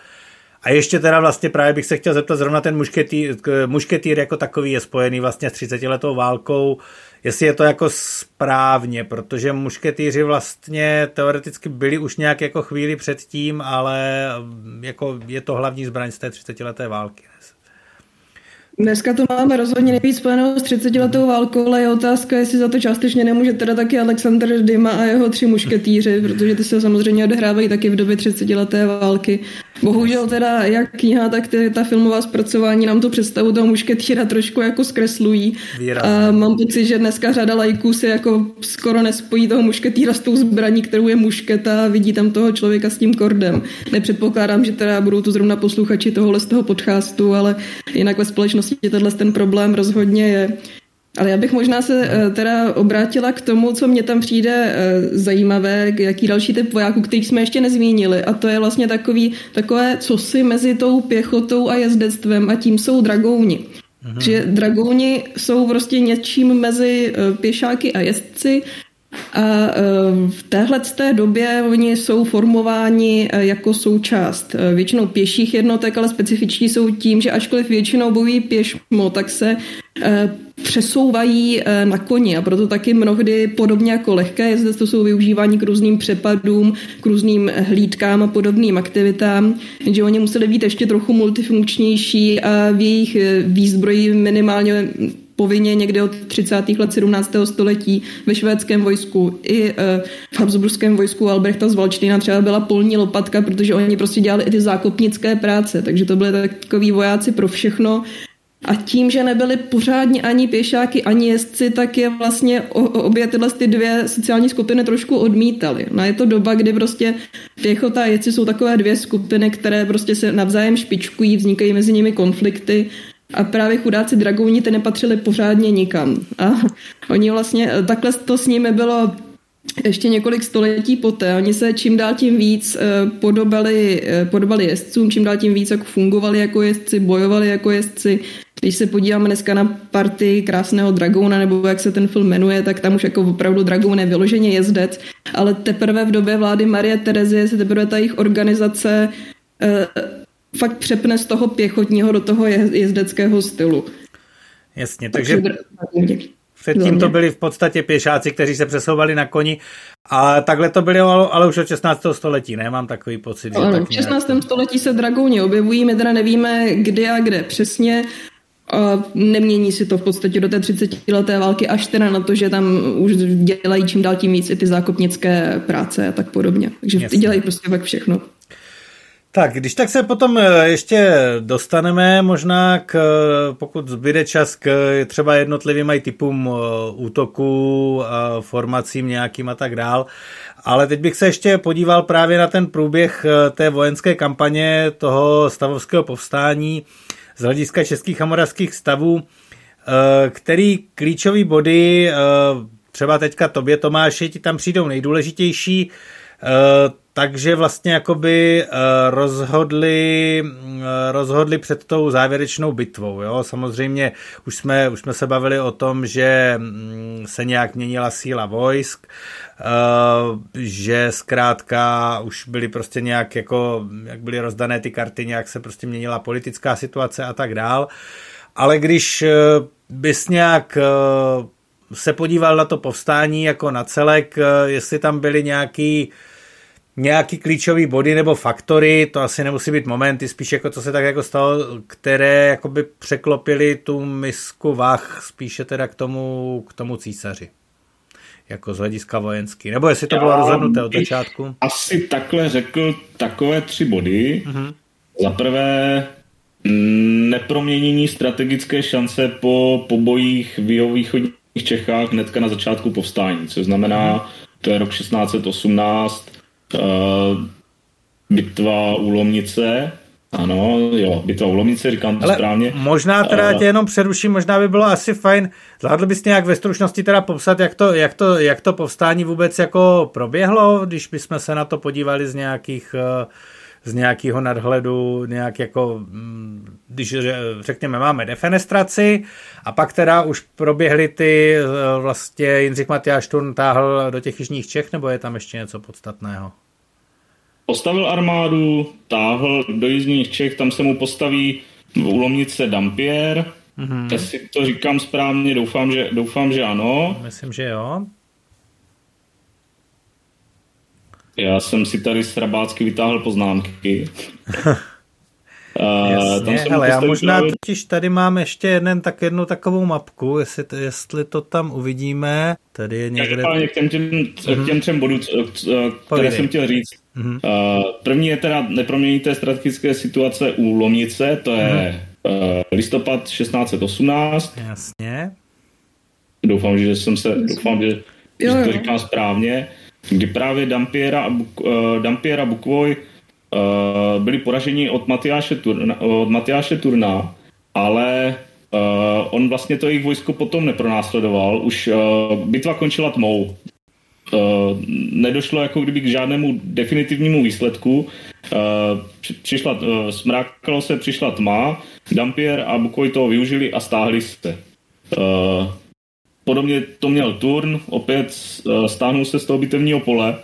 A ještě teda vlastně právě bych se chtěl zeptat, zrovna ten mušketýr, mušketýr jako takový je spojený vlastně s 30 letou válkou, jestli je to jako správně, protože mušketýři vlastně teoreticky byli už nějak jako chvíli předtím, ale jako je to hlavní zbraň z té 30 leté války. Dneska to máme rozhodně nejvíc spojenou s 30 letou válkou, ale je otázka, jestli za to částečně nemůže teda taky Alexander Dyma a jeho tři mušketýři, protože ty se samozřejmě odehrávají taky v době 30 leté války. Bohužel teda jak kniha, tak ty, ta filmová zpracování nám tu představu toho mušketýra trošku jako zkreslují. A mám pocit, že dneska řada lajků si jako skoro nespojí toho mušketýra s tou zbraní, kterou je mušketa a vidí tam toho člověka s tím kordem. Nepředpokládám, že teda budou to zrovna posluchači tohohle z toho podcastu, ale jinak ve společnosti tenhle ten problém rozhodně je. Ale já bych možná se eh, teda obrátila k tomu, co mě tam přijde eh, zajímavé, jaký další typ vojáků, kterých jsme ještě nezmínili. A to je vlastně takový, takové cosi mezi tou pěchotou a jezdectvem a tím jsou dragouni. Aha. Že dragouni jsou prostě něčím mezi eh, pěšáky a jezdci a v téhle té době oni jsou formováni jako součást většinou pěších jednotek, ale specifiční jsou tím, že ačkoliv většinou bojují pěšmo, tak se přesouvají eh, na koni. A proto taky mnohdy podobně jako lehké jezdy to jsou využívání k různým přepadům, k různým hlídkám a podobným aktivitám, že oni museli být ještě trochu multifunkčnější a v jejich výzbroji minimálně povinně někdy od 30. let 17. století ve švédském vojsku i v Habsburském vojsku Albrechta z Valčtýna třeba byla polní lopatka, protože oni prostě dělali i ty zákopnické práce, takže to byly takový vojáci pro všechno a tím, že nebyly pořádně ani pěšáky, ani jezdci, tak je vlastně obě tyhle ty dvě sociální skupiny trošku odmítaly. No je to doba, kdy prostě pěchota a jezdci jsou takové dvě skupiny, které prostě se navzájem špičkují, vznikají mezi nimi konflikty a právě chudáci dragouni ty nepatřili pořádně nikam. A oni vlastně, takhle to s nimi bylo ještě několik století poté. Oni se čím dál tím víc eh, podobali, eh, podobali jezdcům, čím dál tím víc jako fungovali jako jezdci, bojovali jako jezdci, když se podíváme dneska na party krásného Dragouna, nebo jak se ten film jmenuje, tak tam už jako opravdu Dragoun je vyloženě jezdec, ale teprve v době vlády Marie Terezie se teprve ta jejich organizace eh, fakt přepne z toho pěchotního do toho jezdeckého stylu. Jasně, takže... Předtím to byli v podstatě pěšáci, kteří se přesouvali na koni a takhle to byly ale už od 16. století, ne? Mám takový pocit. Že ano, tak v 16. Nějak... století se dragouni objevují, my teda nevíme kdy a kde přesně, a nemění si to v podstatě do té 30 leté války, až teda na to, že tam už dělají čím dál tím víc i ty zákopnické práce a tak podobně. Takže Jasně. dělají prostě tak všechno. Tak, když tak se potom eh, ještě dostaneme možná k, eh, pokud zbyde čas k třeba jednotlivým typům eh, útoků, formacím nějakým a tak dál. Ale teď bych se ještě podíval právě na ten průběh té vojenské kampaně toho stavovského povstání z hlediska českých a moravských stavů, který klíčový body, třeba teďka tobě Tomáši, ti tam přijdou nejdůležitější, takže vlastně jakoby eh, rozhodli, eh, rozhodli před tou závěrečnou bitvou. Jo? Samozřejmě už jsme, už jsme se bavili o tom, že mm, se nějak měnila síla vojsk, eh, že zkrátka už byly prostě nějak jako, jak byly rozdané ty karty, nějak se prostě měnila politická situace a tak dál. Ale když bys nějak se podíval na to povstání jako na celek, jestli tam byly nějaký nějaký klíčový body nebo faktory, to asi nemusí být momenty, spíš jako to se tak jako stalo, které jakoby překlopily tu misku vach spíše teda k tomu, k tomu císaři. Jako z hlediska vojenský. Nebo jestli to bylo rozhodnuté od začátku? Asi takhle řekl takové tři body. Uh-huh. Za prvé neproměnění strategické šance po pobojích v jihovýchodních Čechách hnedka na začátku povstání, což znamená, uh-huh. to je rok 1618, Uh, bitva u Lomnice, ano, jo, bitva u Lomnice, říkám to Ale správně. Možná teda tě jenom přeruším, možná by bylo asi fajn, zvládl bys nějak ve stručnosti teda popsat, jak to, jak to, jak to povstání vůbec jako proběhlo, když bychom se na to podívali z nějakých uh, z nějakého nadhledu, nějak jako, mm, když řekněme, máme defenestraci a pak teda už proběhly ty, eh, vlastně Jindřich Matyáš Turn táhl do těch jižních Čech, nebo je tam ještě něco podstatného? Postavil armádu, táhl do jižních Čech, tam se mu postaví v úlomnice Dampier, mm-hmm. Jestli to říkám správně, doufám, že, doufám, že ano. Myslím, že jo. Já jsem si tady srabácky vytáhl poznámky. Jasně, tam ale já možná právě... totiž tady mám ještě jeden, tak jednu takovou mapku, jestli to, jestli to tam uvidíme. Tady je někde... K těm, těm, těm třem bodům, které Povídej. jsem chtěl říct. Mm-hmm. První je teda neproměníte strategické situace u Lomnice, to je mm-hmm. listopad 1618. Jasně. Doufám, že jsem se, doufám, že, jo, že to říkám správně kdy právě Dampiera a, Buk, uh, Dampiera Bukvoj uh, byli poraženi od Matyáše Turna, od Matyáše Turna ale uh, on vlastně to jejich vojsko potom nepronásledoval. Už uh, bitva končila tmou. Uh, nedošlo jako kdyby k žádnému definitivnímu výsledku. Uh, přišla, uh, smrákalo se, přišla tma, Dampier a Bukvoj to využili a stáhli se. Podobně to měl Turn, opět eh, stáhnul se z toho bitevního pole.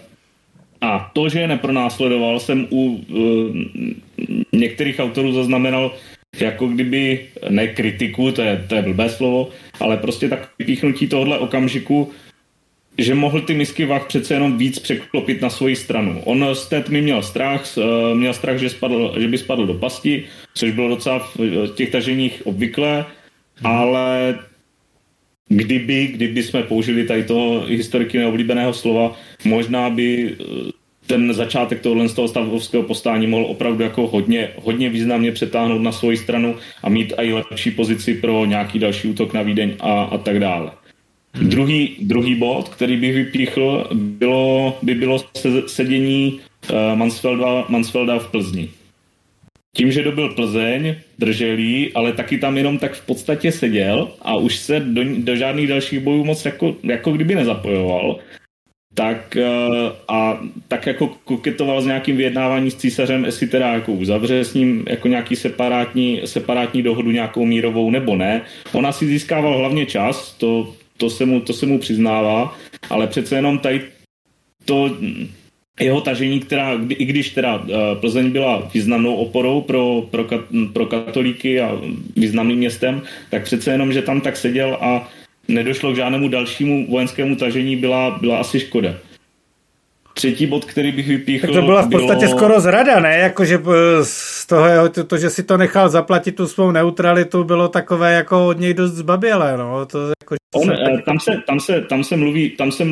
A to, že je nepronásledoval, jsem u některých autorů zaznamenal jako kdyby ne kritiku, to je, to je blbé slovo, ale prostě tak vypíchnutí tohle okamžiku, že mohl ty misky vach přece jenom víc překlopit na svoji stranu. On té tmy měl strach, eh, měl strach, že, spadl, že by spadl do pasti, což bylo docela v těch taženích obvyklé, ale kdyby, kdyby jsme použili tady toho historiky neoblíbeného slova, možná by eh, ten začátek tohohle z toho stavovského postání mohl opravdu jako hodně, hodně významně přetáhnout na svoji stranu a mít i lepší pozici pro nějaký další útok na Vídeň a, a tak dále. Hmm. Druhý, druhý bod, který bych vypíchl, bylo, by bylo sedění uh, Mansfelda, Mansfelda v Plzni. Tím, že dobil Plzeň, držel jí, ale taky tam jenom tak v podstatě seděl a už se do, do žádných dalších bojů moc jako, jako kdyby nezapojoval, tak eh, a tak jako koketoval s nějakým vyjednáváním s císařem, jestli teda jako uzavře s ním jako nějaký separátní, separátní dohodu nějakou mírovou nebo ne. On asi získával hlavně čas, to, to, se, mu, to se mu přiznává, ale přece jenom tady to jeho tažení, která, i když teda eh, Plzeň byla významnou oporou pro, pro, pro katolíky a významným městem, tak přece jenom, že tam tak seděl a nedošlo k žádnému dalšímu vojenskému tažení, byla, byla asi škoda. Třetí bod, který bych vypíchl... Tak to byla v podstatě bylo... skoro zrada, ne? Jakože eh, z toho, to, to, že si to nechal zaplatit tu svou neutralitu, bylo takové jako od něj dost zbabělé, no. To jako, On, se, tak... tam, se, tam, se, tam se mluví, tam se,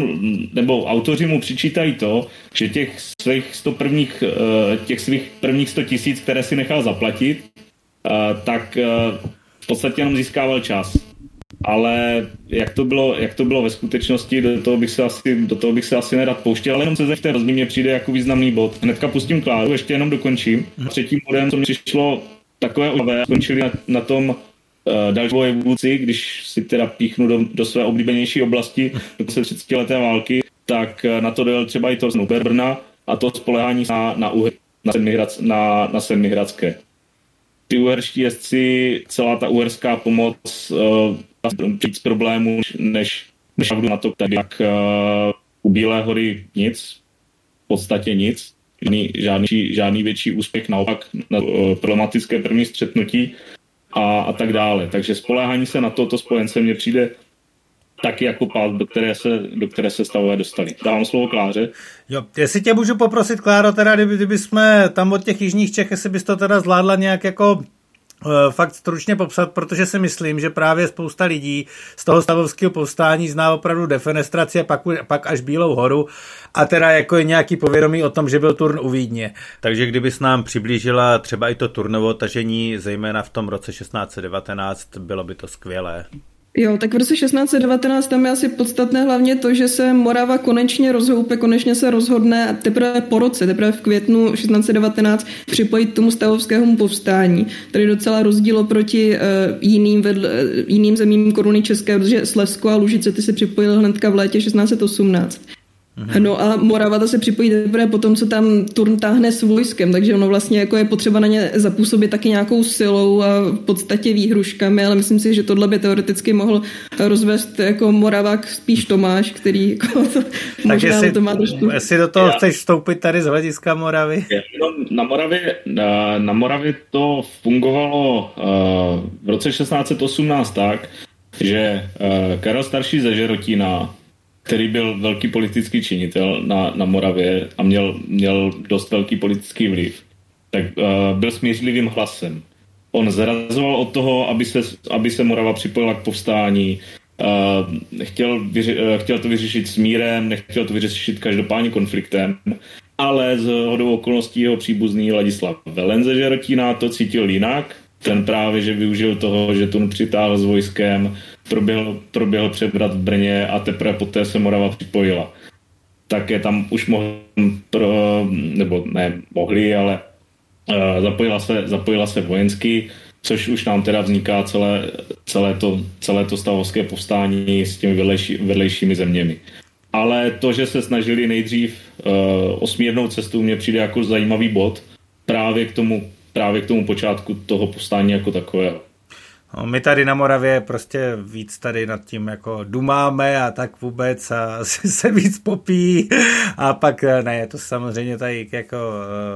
nebo autoři mu přičítají to, že těch svých 100 prvních, eh, těch svých prvních 100 tisíc, které si nechal zaplatit, eh, tak v podstatě jenom získával čas ale jak to bylo, jak to bylo ve skutečnosti, do toho bych se asi, do toho bych se asi nerad pouštěl, ale jenom se v té mě přijde jako významný bod. Hnedka pustím Kláru, ještě jenom dokončím. Třetím bodem, co mi přišlo takové obavé, skončili na, na tom uh, další vůdci, když si teda píchnu do, do své oblíbenější oblasti do 30 leté války, tak uh, na to dojel třeba i to z Brna a to spolehání na, na, Uhr, na, Sedmihrad, na, na Sedmihradské. Ty uherští jezdci, celá ta uherská pomoc uh, víc problémů, než, než na to, tak jak uh, u Bílé hory nic, v podstatě nic, žádný, žádný, žádný větší úspěch, naopak na uh, problematické první střetnutí a, a tak dále. Takže spoléhání se na toto spojence mně přijde taky jako pás, do které se, do které se stavové dostali. Dávám slovo Kláře. Jo, jestli tě můžu poprosit, Kláro, teda kdyby, kdyby jsme tam od těch jižních Čech, jestli bys to teda zvládla nějak jako fakt stručně popsat, protože si myslím, že právě spousta lidí z toho stavovského povstání zná opravdu defenestraci a pak, pak až Bílou horu a teda jako je nějaký povědomí o tom, že byl turn u Vídně. Takže kdybys nám přiblížila třeba i to turnovo tažení, zejména v tom roce 1619, bylo by to skvělé. Jo, tak v roce 1619 tam je asi podstatné hlavně to, že se Morava konečně rozhoupe, konečně se rozhodne a teprve po roce, teprve v květnu 1619 připojit tomu stavovskému povstání. Tady docela rozdíl proti uh, jiným, vedle, uh, jiným zemím koruny České, protože Slevsko a Lužice ty se připojily hnedka v létě 1618. Mhm. No a Morava ta se připojí teprve po tom, co tam Turn táhne s vojskem, takže ono vlastně jako je potřeba na ně zapůsobit taky nějakou silou a v podstatě výhruškami, ale myslím si, že tohle by teoreticky mohl rozvést jako Moravák spíš Tomáš, který jako to, takže si, to má trošku... Jestli do toho Já. chceš vstoupit tady z hlediska Moravy? Na Moravě, na, na Moravě to fungovalo uh, v roce 1618 tak, že uh, Karel starší ze Žerotína který byl velký politický činitel na, na Moravě a měl, měl dost velký politický vliv, tak uh, byl smířlivým hlasem. On zrazoval od toho, aby se, aby se Morava připojila k povstání, uh, chtěl, vyři, uh, chtěl to vyřešit s mírem, nechtěl to vyřešit každopádně konfliktem, ale z hodou okolností jeho příbuzný Ladislav Velenze Žerotína to cítil jinak. Ten právě, že využil toho, že tu přitáhl s vojskem, proběhl, proběhl převrat v Brně a teprve poté se Morava připojila. je tam už mohli, pro, nebo ne mohli, ale uh, zapojila, se, zapojila se vojensky, což už nám teda vzniká celé, celé, to, celé to stavovské povstání s těmi vedlejší, vedlejšími zeměmi. Ale to, že se snažili nejdřív uh, o smírnou cestu, mě přijde jako zajímavý bod právě k tomu, právě k tomu počátku toho povstání jako takového. No, my tady na Moravě prostě víc tady nad tím jako dumáme a tak vůbec a se víc popí a pak eh, ne, je to samozřejmě tady jako...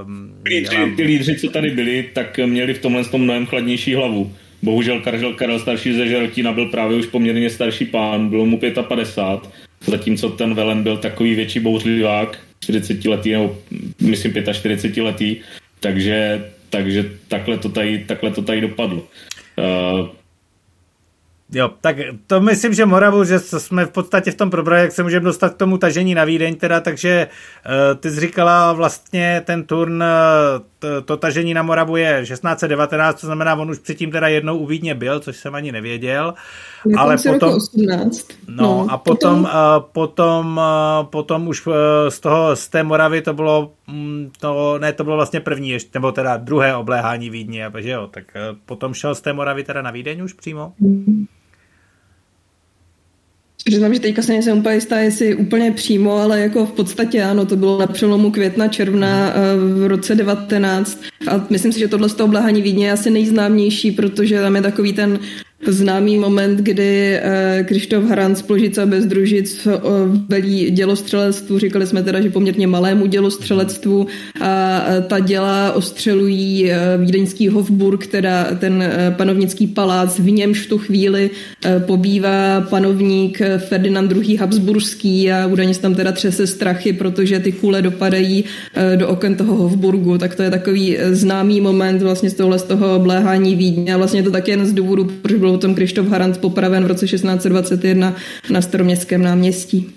Um, dělám... Ty lídři, co tady byli, tak měli v tomhle tom mnohem chladnější hlavu. Bohužel Karel, Karel starší ze Žerotína byl právě už poměrně starší pán, bylo mu 55, zatímco ten Velen byl takový větší bouřlivák, 40 letý nebo myslím 45 letý, takže, takže takhle, to tady, takhle to tady dopadlo. Uh, Jo, tak to myslím, že Moravu, že jsme v podstatě v tom probrali, jak se můžeme dostat k tomu tažení na Vídeň, teda, takže uh, ty jsi říkala vlastně ten turn, to, to tažení na Moravu je 1619, to znamená, on už předtím teda jednou u Vídně byl, což jsem ani nevěděl. Na ale potom, 18. No, no a potom, potom, uh, potom, uh, potom už uh, z toho, z té Moravy to bylo, um, to, ne, to bylo vlastně první, ještě, nebo teda druhé obléhání Vídně, že jo, tak uh, potom šel z té Moravy teda na Vídeň už přímo? Mm. Přiznám, že teďka se nejsem úplně jistá, jestli úplně přímo, ale jako v podstatě ano, to bylo na přelomu května, června eh, v roce 19 a myslím si, že tohle z toho bláhání Vídně je asi nejznámější, protože tam je takový ten známý moment, kdy eh, Krištof Haran z Pložica bez družic eh, velí dělostřelectvu, říkali jsme teda, že poměrně malému dělostřelectvu a ta děla ostřelují eh, vídeňský Hofburg, teda ten panovnický palác, v němž v tu chvíli pobývá panovník Ferdinand II. Habsburský a údajně se tam teda třese strachy, protože ty kule dopadají do oken toho Hofburgu, tak to je takový známý moment vlastně z tohle z toho obléhání Vídně a vlastně to taky jen z důvodu, proč potom Krištof Harant popraven v roce 1621 na staroměstském náměstí.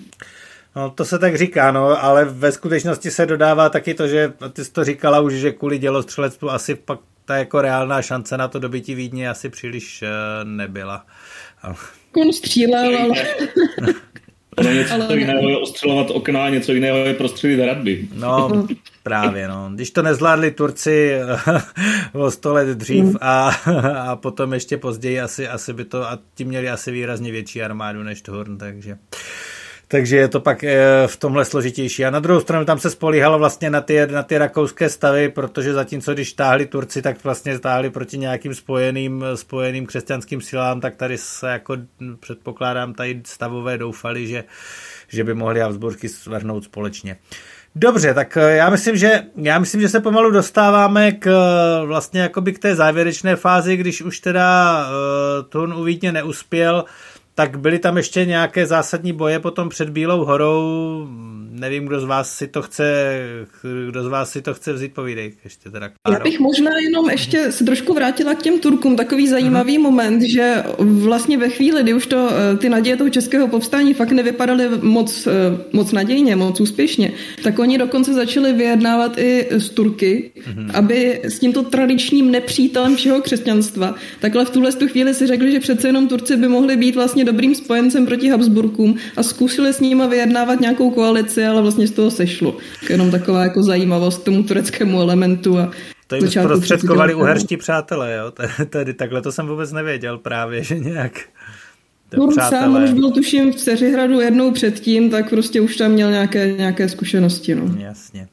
No, to se tak říká, no, ale ve skutečnosti se dodává taky to, že ty jsi to říkala už, že kvůli dělostřelectvu asi pak ta jako reálná šance na to dobití Vídně asi příliš uh, nebyla. On střílel, ale... Ono něco ale... jiného je ostřelovat okna, něco jiného je prostřelit hradby. No, právě, no. Když to nezvládli Turci o sto let dřív mm. a, a potom ještě později asi, asi by to, a ti měli asi výrazně větší armádu než Thorn, takže takže je to pak eh, v tomhle složitější. A na druhou stranu tam se spolíhalo vlastně na ty, na ty rakouské stavy, protože zatímco když táhli Turci, tak vlastně stáhli proti nějakým spojeným, spojeným křesťanským silám, tak tady se jako předpokládám tady stavové doufali, že, že by mohli Habsburky svrhnout společně. Dobře, tak eh, já myslím, že, já myslím, že se pomalu dostáváme k eh, vlastně jakoby k té závěrečné fázi, když už teda uh, Tun uvidně neuspěl, tak byly tam ještě nějaké zásadní boje potom před Bílou horou. Nevím, kdo z vás si to chce, kdo z vás si to chce vzít, povídej ještě teda. Já bych možná jenom ještě se trošku vrátila k těm Turkům. Takový zajímavý uh-huh. moment, že vlastně ve chvíli, kdy už to eh, ty naděje toho českého povstání fakt nevypadaly moc, eh, moc nadějně, moc úspěšně, tak oni dokonce začali vyjednávat i z Turky, uh-huh. aby s tímto tradičním nepřítelem všeho křesťanstva, takhle v tuhle chvíli si řekli, že přece jenom Turci by mohli být vlastně vlastně dobrým spojencem proti Habsburkům a zkusili s nimi vyjednávat nějakou koalici, ale vlastně z toho sešlo. Jenom taková jako zajímavost k tomu tureckému elementu a to jim zprostředkovali uherští přátelé, jo? Tedy takhle to jsem vůbec nevěděl právě, že nějak... Turk sám už byl tuším v Ceřihradu jednou předtím, tak prostě už tam měl nějaké, nějaké zkušenosti. No. Jasně.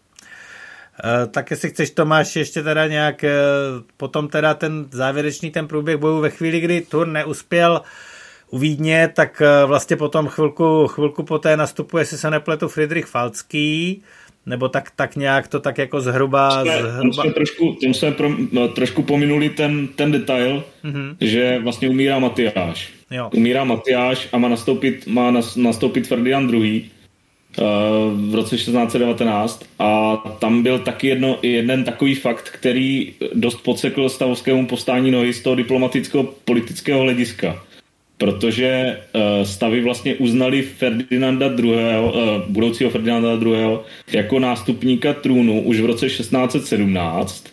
Uh, tak jestli chceš, Tomáš, ještě teda nějak, uh, potom teda ten závěrečný ten průběh bojů ve chvíli, kdy Tur neuspěl u Vídně, tak eh, vlastně potom chvilku, chvilku poté nastupuje, jestli se nepletu, Friedrich Falcký, nebo tak, tak nějak to tak jako zhruba... Jsme, zhruba... Jsme trošku, tím jsme pro, no, trošku pominuli ten, ten detail, mm-hmm. že vlastně umírá Matyáš. Jo. Umírá Matyáš a má nastoupit, má nastoupit Ferdinand II. Uh, v roce 1619 a tam byl taky jedno, jeden takový fakt, který dost podsekl stavovskému povstání nohy z toho diplomatického politického hlediska protože uh, stavy vlastně uznali Ferdinanda II., uh, budoucího Ferdinanda II. jako nástupníka trůnu už v roce 1617.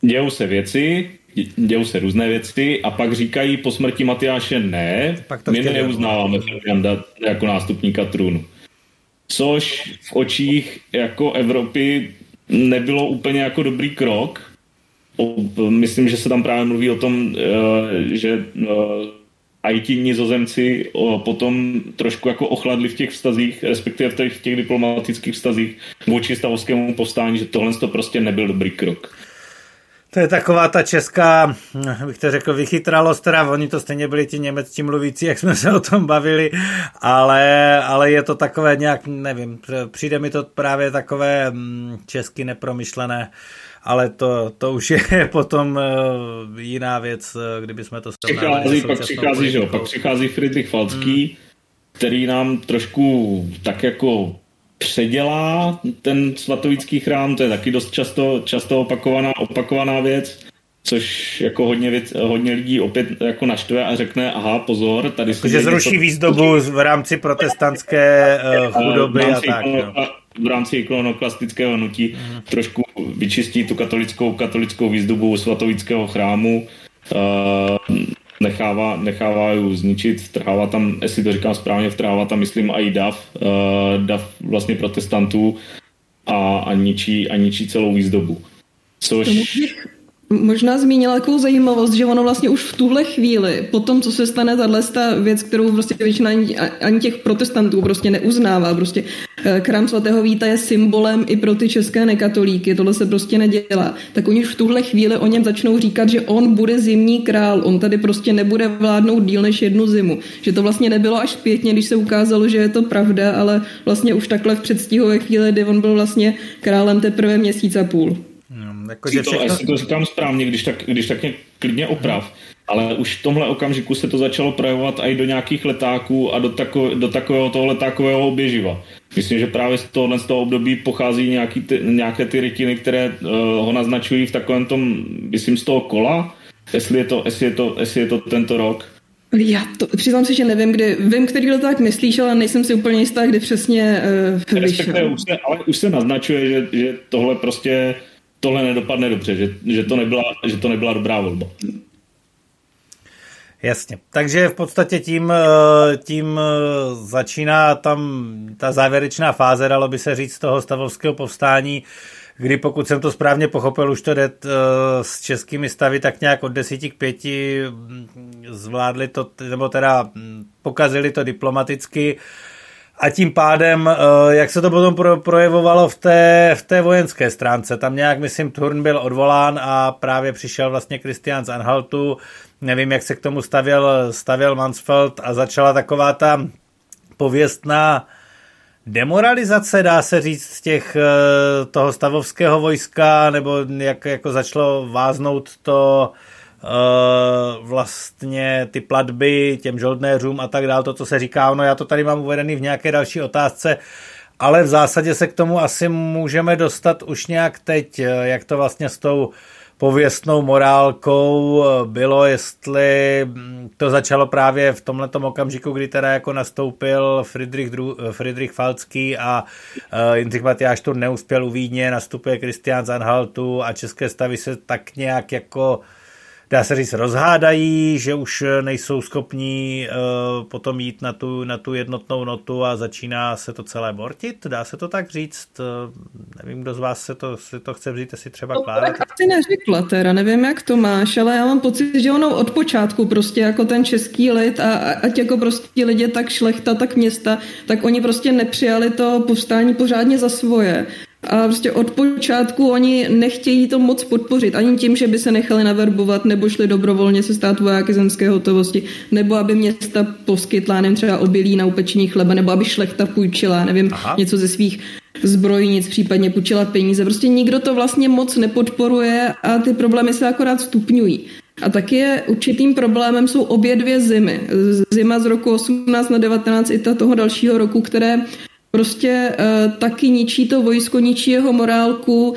Dějou se věci, dějou se různé věci a pak říkají po smrti Matyáše ne, pak my neuznáváme Ferdinanda jako nástupníka trůnu. Což v očích jako Evropy nebylo úplně jako dobrý krok, myslím, že se tam právě mluví o tom, eh, že i eh, ti nizozemci potom trošku jako ochladli v těch vztazích, respektive v těch, v těch diplomatických vztazích vůči stavovskému povstání, že tohle to prostě nebyl dobrý krok. To je taková ta česká, bych to řekl, vychytralost, teda oni to stejně byli ti němečtí mluvící, jak jsme se o tom bavili, ale, ale je to takové nějak, nevím, přijde mi to právě takové mm, česky nepromyšlené uh, ale to, to už je potom uh, jiná věc, eh, kdyby jsme to přichází, pak přichází, že jo, pak přichází Friedrich Falcký, hmm. který nám trošku tak jako předělá ten svatovický chrám, to je taky dost často, často opakovaná, opakovaná věc. což jako hodně, věc, hodně lidí opět jako naštve a řekne, aha, pozor, tady se... Že zruší něco... výzdobu v rámci protestantské uh, chudoby a tak. Ikono, v rámci ikonoklastického nutí hmm. trošku vyčistí tu katolickou, katolickou výzdobu svatovického chrámu, uh, nechává, nechává ju zničit, vtrhává tam, jestli to říkám správně, vtrhává tam, myslím, i DAF, uh, DAF vlastně protestantů a, a, ničí, a ničí celou výzdobu. Což... Možná zmínila takovou zajímavost, že ono vlastně už v tuhle chvíli, po tom, co se stane tahle věc, kterou prostě většina ani, ani těch protestantů prostě neuznává, prostě eh, krám svatého Víta je symbolem i pro ty české nekatolíky, tohle se prostě nedělá, tak oni už v tuhle chvíli o něm začnou říkat, že on bude zimní král, on tady prostě nebude vládnout díl než jednu zimu. Že to vlastně nebylo až zpětně, když se ukázalo, že je to pravda, ale vlastně už takhle v předstihové chvíli, kdy on byl vlastně králem teprve měsíc a půl. Hmm, jako, že všechno... to, jestli to říkám správně, když tak, když tak mě klidně oprav, ale už v tomhle okamžiku se to začalo projevovat i do nějakých letáků a do, tako, do takového toho letákového oběživa. Myslím, že právě z tohohle z toho období pochází nějaký ty, nějaké ty rytiny, které uh, ho naznačují v takovém tom, myslím, z toho kola, jestli je to, jestli je to, jestli je to tento rok. Já to, přiznám si, že nevím, kdy, vím, který leták myslíš, ale nejsem si úplně jistá, kdy přesně uh, vyšel. Už se, ale už se naznačuje, že, že tohle prostě tohle nedopadne dobře, že, že, to nebyla, že to nebyla dobrá volba. Jasně. Takže v podstatě tím, eh, tím eh, začíná tam ta závěrečná fáze, dalo by se říct, toho stavovského povstání, kdy pokud jsem to správně pochopil, už to jde eh, s českými stavy tak nějak od desíti k pěti mm, zvládli to, nebo teda mm, pokazili to diplomaticky a tím pádem, eh, jak se to potom projevovalo v té, v té vojenské stránce, tam nějak, myslím, Turn byl odvolán a právě přišel vlastně Christian z Anhaltu, nevím, jak se k tomu stavěl, stavěl Mansfeld a začala taková ta pověstná demoralizace, dá se říct, z těch, eh, toho stavovského vojska, nebo jak jako začalo váznout to vlastně ty platby těm žoldnéřům a tak dále, to, co se říká, no já to tady mám uvedený v nějaké další otázce, ale v zásadě se k tomu asi můžeme dostat už nějak teď, eh, jak to vlastně s tou pověstnou morálkou eh, bylo, jestli hm, to začalo právě v tomhle okamžiku, kdy teda jako nastoupil Friedrich, Dru, Friedrich Falcký a uh, Jindřich Matyáš tu neuspěl u Vídně, nastupuje Christian Zanhaltu a české stavy se tak nějak jako dá se říct, rozhádají, že už nejsou schopní uh, potom jít na tu, na tu jednotnou notu a začíná se to celé bortit, dá se to tak říct? Uh, nevím, kdo z vás se to, si to chce vzít, jestli třeba Klára. Tak asi neřekla teda, nevím, jak to máš, ale já mám pocit, že ono od počátku prostě jako ten český lid a ať jako prostě lidi tak šlechta, tak města, tak oni prostě nepřijali to povstání pořádně za svoje. A prostě od počátku oni nechtějí to moc podpořit, ani tím, že by se nechali naverbovat, nebo šli dobrovolně se stát vojáky zemské hotovosti, nebo aby města poskytla, nevím, třeba obilí na upečení chleba, nebo aby šlechta půjčila, nevím, Aha. něco ze svých zbrojnic, případně půjčila peníze. Prostě nikdo to vlastně moc nepodporuje a ty problémy se akorát stupňují. A taky je určitým problémem jsou obě dvě zimy. Zima z roku 18 na 19 i ta toho dalšího roku, které prostě uh, taky ničí to vojsko, ničí jeho morálku, uh,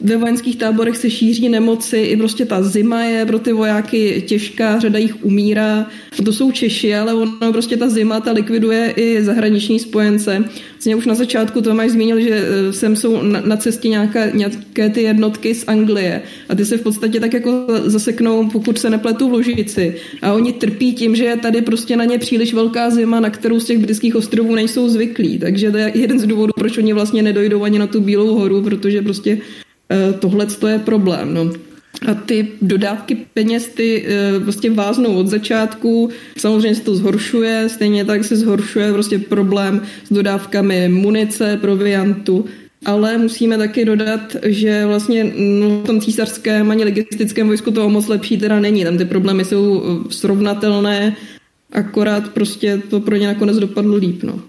ve vojenských táborech se šíří nemoci, i prostě ta zima je pro ty vojáky těžká, řada jich umírá, to jsou Češi, ale ono prostě ta zima, ta likviduje i zahraniční spojence. Vlastně už na začátku Tomáš zmínil, že uh, sem jsou na, na cestě nějaké, nějaké ty jednotky z Anglie a ty se v podstatě tak jako zaseknou, pokud se nepletu v Lužici a oni trpí tím, že je tady prostě na ně příliš velká zima, na kterou z těch britských ostrovů nejsou zvyklí. Tak takže to je jeden z důvodů, proč oni vlastně nedojdou ani na tu Bílou horu, protože prostě uh, tohle je problém. No. A ty dodávky peněz ty uh, prostě váznou od začátku, samozřejmě se to zhoršuje, stejně tak se zhoršuje prostě problém s dodávkami munice, proviantu, ale musíme taky dodat, že vlastně no, v tom císařském ani logistickém vojsku toho moc lepší teda není. Tam ty problémy jsou srovnatelné, akorát prostě to pro ně nakonec dopadlo líp. No.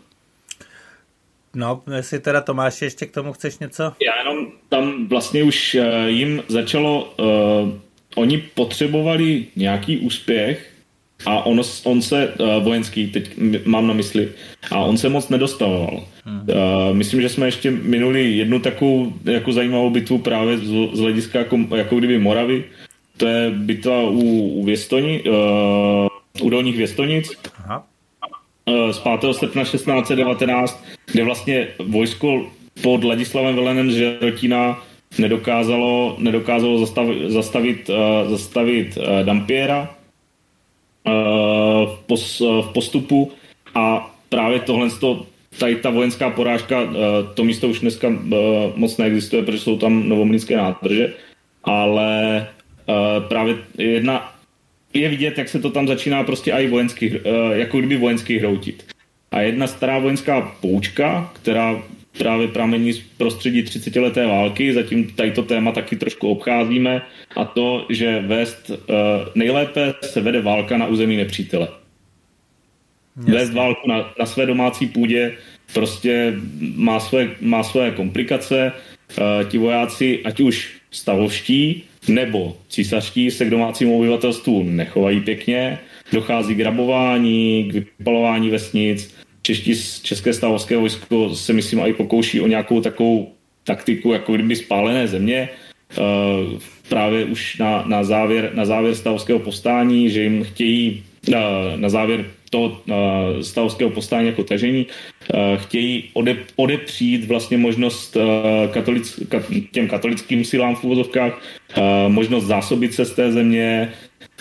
No, jestli teda Tomáš ještě k tomu chceš něco? Já jenom tam vlastně už uh, jim začalo, uh, oni potřebovali nějaký úspěch a on, on se, uh, vojenský, teď mám na mysli, a on se moc nedostavoval. Hmm. Uh, myslím, že jsme ještě minuli jednu takovou jako zajímavou bitvu právě z, z hlediska jako, jako kdyby Moravy, to je bitva u, u, Věstoni, uh, u Dolních Věstonic z 5. srpna 1619, kde vlastně vojsko pod Ladislavem Velenem z Žerotína nedokázalo, nedokázalo zastavit, zastavit, uh, zastavit uh, Dampiera v, pos, v postupu a právě tohle tady ta vojenská porážka, to místo už dneska moc neexistuje, protože jsou tam novomlínské nádrže, ale právě jedna je vidět, jak se to tam začíná prostě i vojensky, uh, jako kdyby vojensky hroutit. A jedna stará vojenská poučka, která právě pramení z prostředí 30 leté války, zatím tady to téma taky trošku obcházíme, a to, že vést uh, nejlépe se vede válka na území nepřítele. Jasně. Vést válku na, na své domácí půdě prostě má své, má své komplikace. Uh, ti vojáci, ať už stavovští nebo císařští, se k domácímu obyvatelstvu nechovají pěkně, dochází k rabování, k vypalování vesnic, čeští, české stavovské vojsko se myslím i pokouší o nějakou takovou taktiku, jako kdyby spálené země, uh, právě už na, na, závěr, na závěr stavovského povstání, že jim chtějí uh, na závěr toho uh, stavovského povstání jako tažení, uh, chtějí ode, odepřít vlastně možnost uh, katolic, kat, těm katolickým silám v úvozovkách, uh, možnost zásobit se z té země,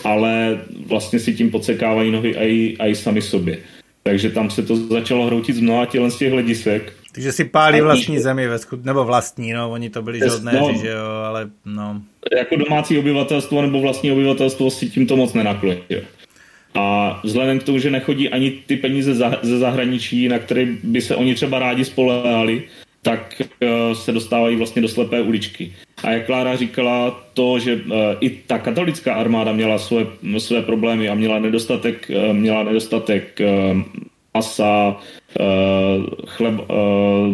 ale vlastně si tím podsekávají nohy i sami sobě. Takže tam se to začalo hroutit z mnoha tělen z těch hledisek. Takže si pálí vlastní zemi, ve skut... nebo vlastní, no, oni to byli žodnéři, no, že jo, ale no. Jako domácí obyvatelstvo nebo vlastní obyvatelstvo si tímto moc nenakloní. A vzhledem k tomu, že nechodí ani ty peníze ze zahraničí, na které by se oni třeba rádi spolehali, tak uh, se dostávají vlastně do slepé uličky. A jak Klára říkala, to, že uh, i ta katolická armáda měla své, své problémy a měla nedostatek, uh, měla nedostatek masa, chleb,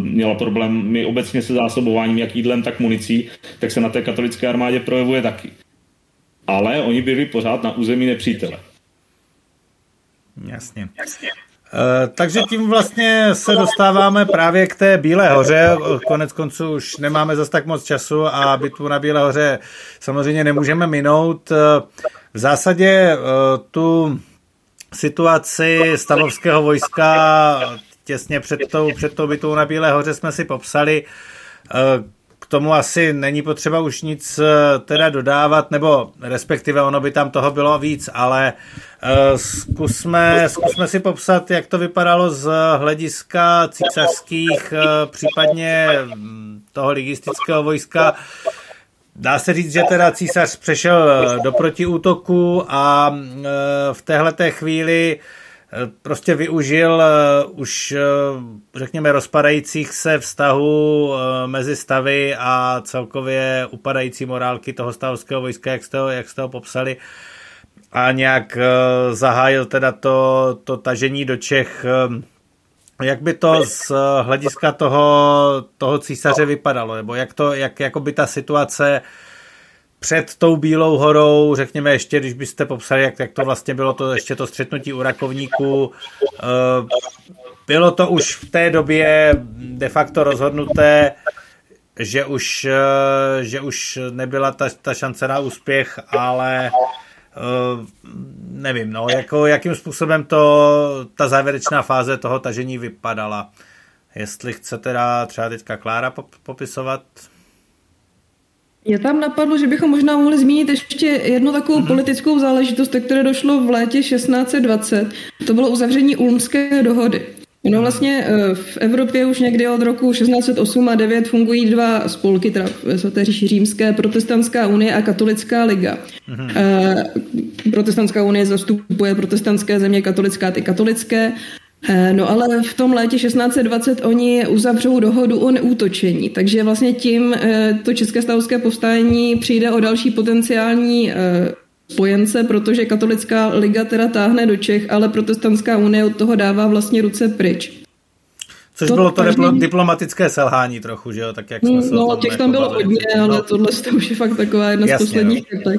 měla problémy obecně se zásobováním jak jídlem, tak municí, tak se na té katolické armádě projevuje taky. Ale oni byli pořád na území nepřítele. Jasně. Jasně. Eh, takže tím vlastně se dostáváme právě k té Bílé hoře. Konec konců už nemáme zas tak moc času a bitvu na Bílé hoře samozřejmě nemůžeme minout. Eh, v zásadě eh, tu situaci stavovského vojska těsně před tou, před tou bitvou na Bílé hoře jsme si popsali tomu asi není potřeba už nic eh, teda dodávat, nebo respektive ono by tam toho bylo víc, ale uh, zkusme, zkusme si popsat, jak to vypadalo z hlediska císařských, uh, případně mm, toho ligistického vojska. Dá se říct, že teda císař přešel do protiútoku a v téhleté chvíli prostě využil eh, už, eh, řekněme, rozpadajících se vztahů eh, mezi stavy a celkově upadající morálky toho stavovského vojska, jak jste ho, jak jste ho popsali, a nějak zahájil teda to, to tažení do Čech. Jak by to z hlediska toho, toho císaře vypadalo, nebo jak, to, jak jako by ta situace před tou Bílou horou, řekněme ještě, když byste popsali, jak, jak to vlastně bylo to ještě to střetnutí u rakovníků, eh, bylo to už v té době de facto rozhodnuté, že už, eh, že už nebyla ta, ta šance na úspěch, ale eh, nevím, no, jako, jakým způsobem to, ta závěrečná fáze toho tažení vypadala. Jestli chce teda třeba teďka Klára popisovat? Mě tam napadlo, že bychom možná mohli zmínit ještě jednu takovou mm-hmm. politickou záležitost, které došlo v létě 1620. To bylo uzavření Ulmské dohody. No vlastně eh, v Evropě už někdy od roku 1608 a 9 fungují dva spolky, teda v říši římské, protestantská unie a katolická liga. Mm-hmm. Protestantská unie zastupuje protestantské země, katolická ty katolické. Eh, no ale v tom létě 1620 oni uzavřou dohodu o neútočení, takže vlastně tím eh, to České stavovské povstání přijde o další potenciální eh, spojence, protože katolická liga teda táhne do Čech, ale protestantská unie od toho dává vlastně ruce pryč. Což to bylo to každý... diplomatické selhání trochu, že jo? Tak jak jsme se no, těch tam bylo hodně, ale tohle to už je fakt taková jedna Jasně, z posledních no.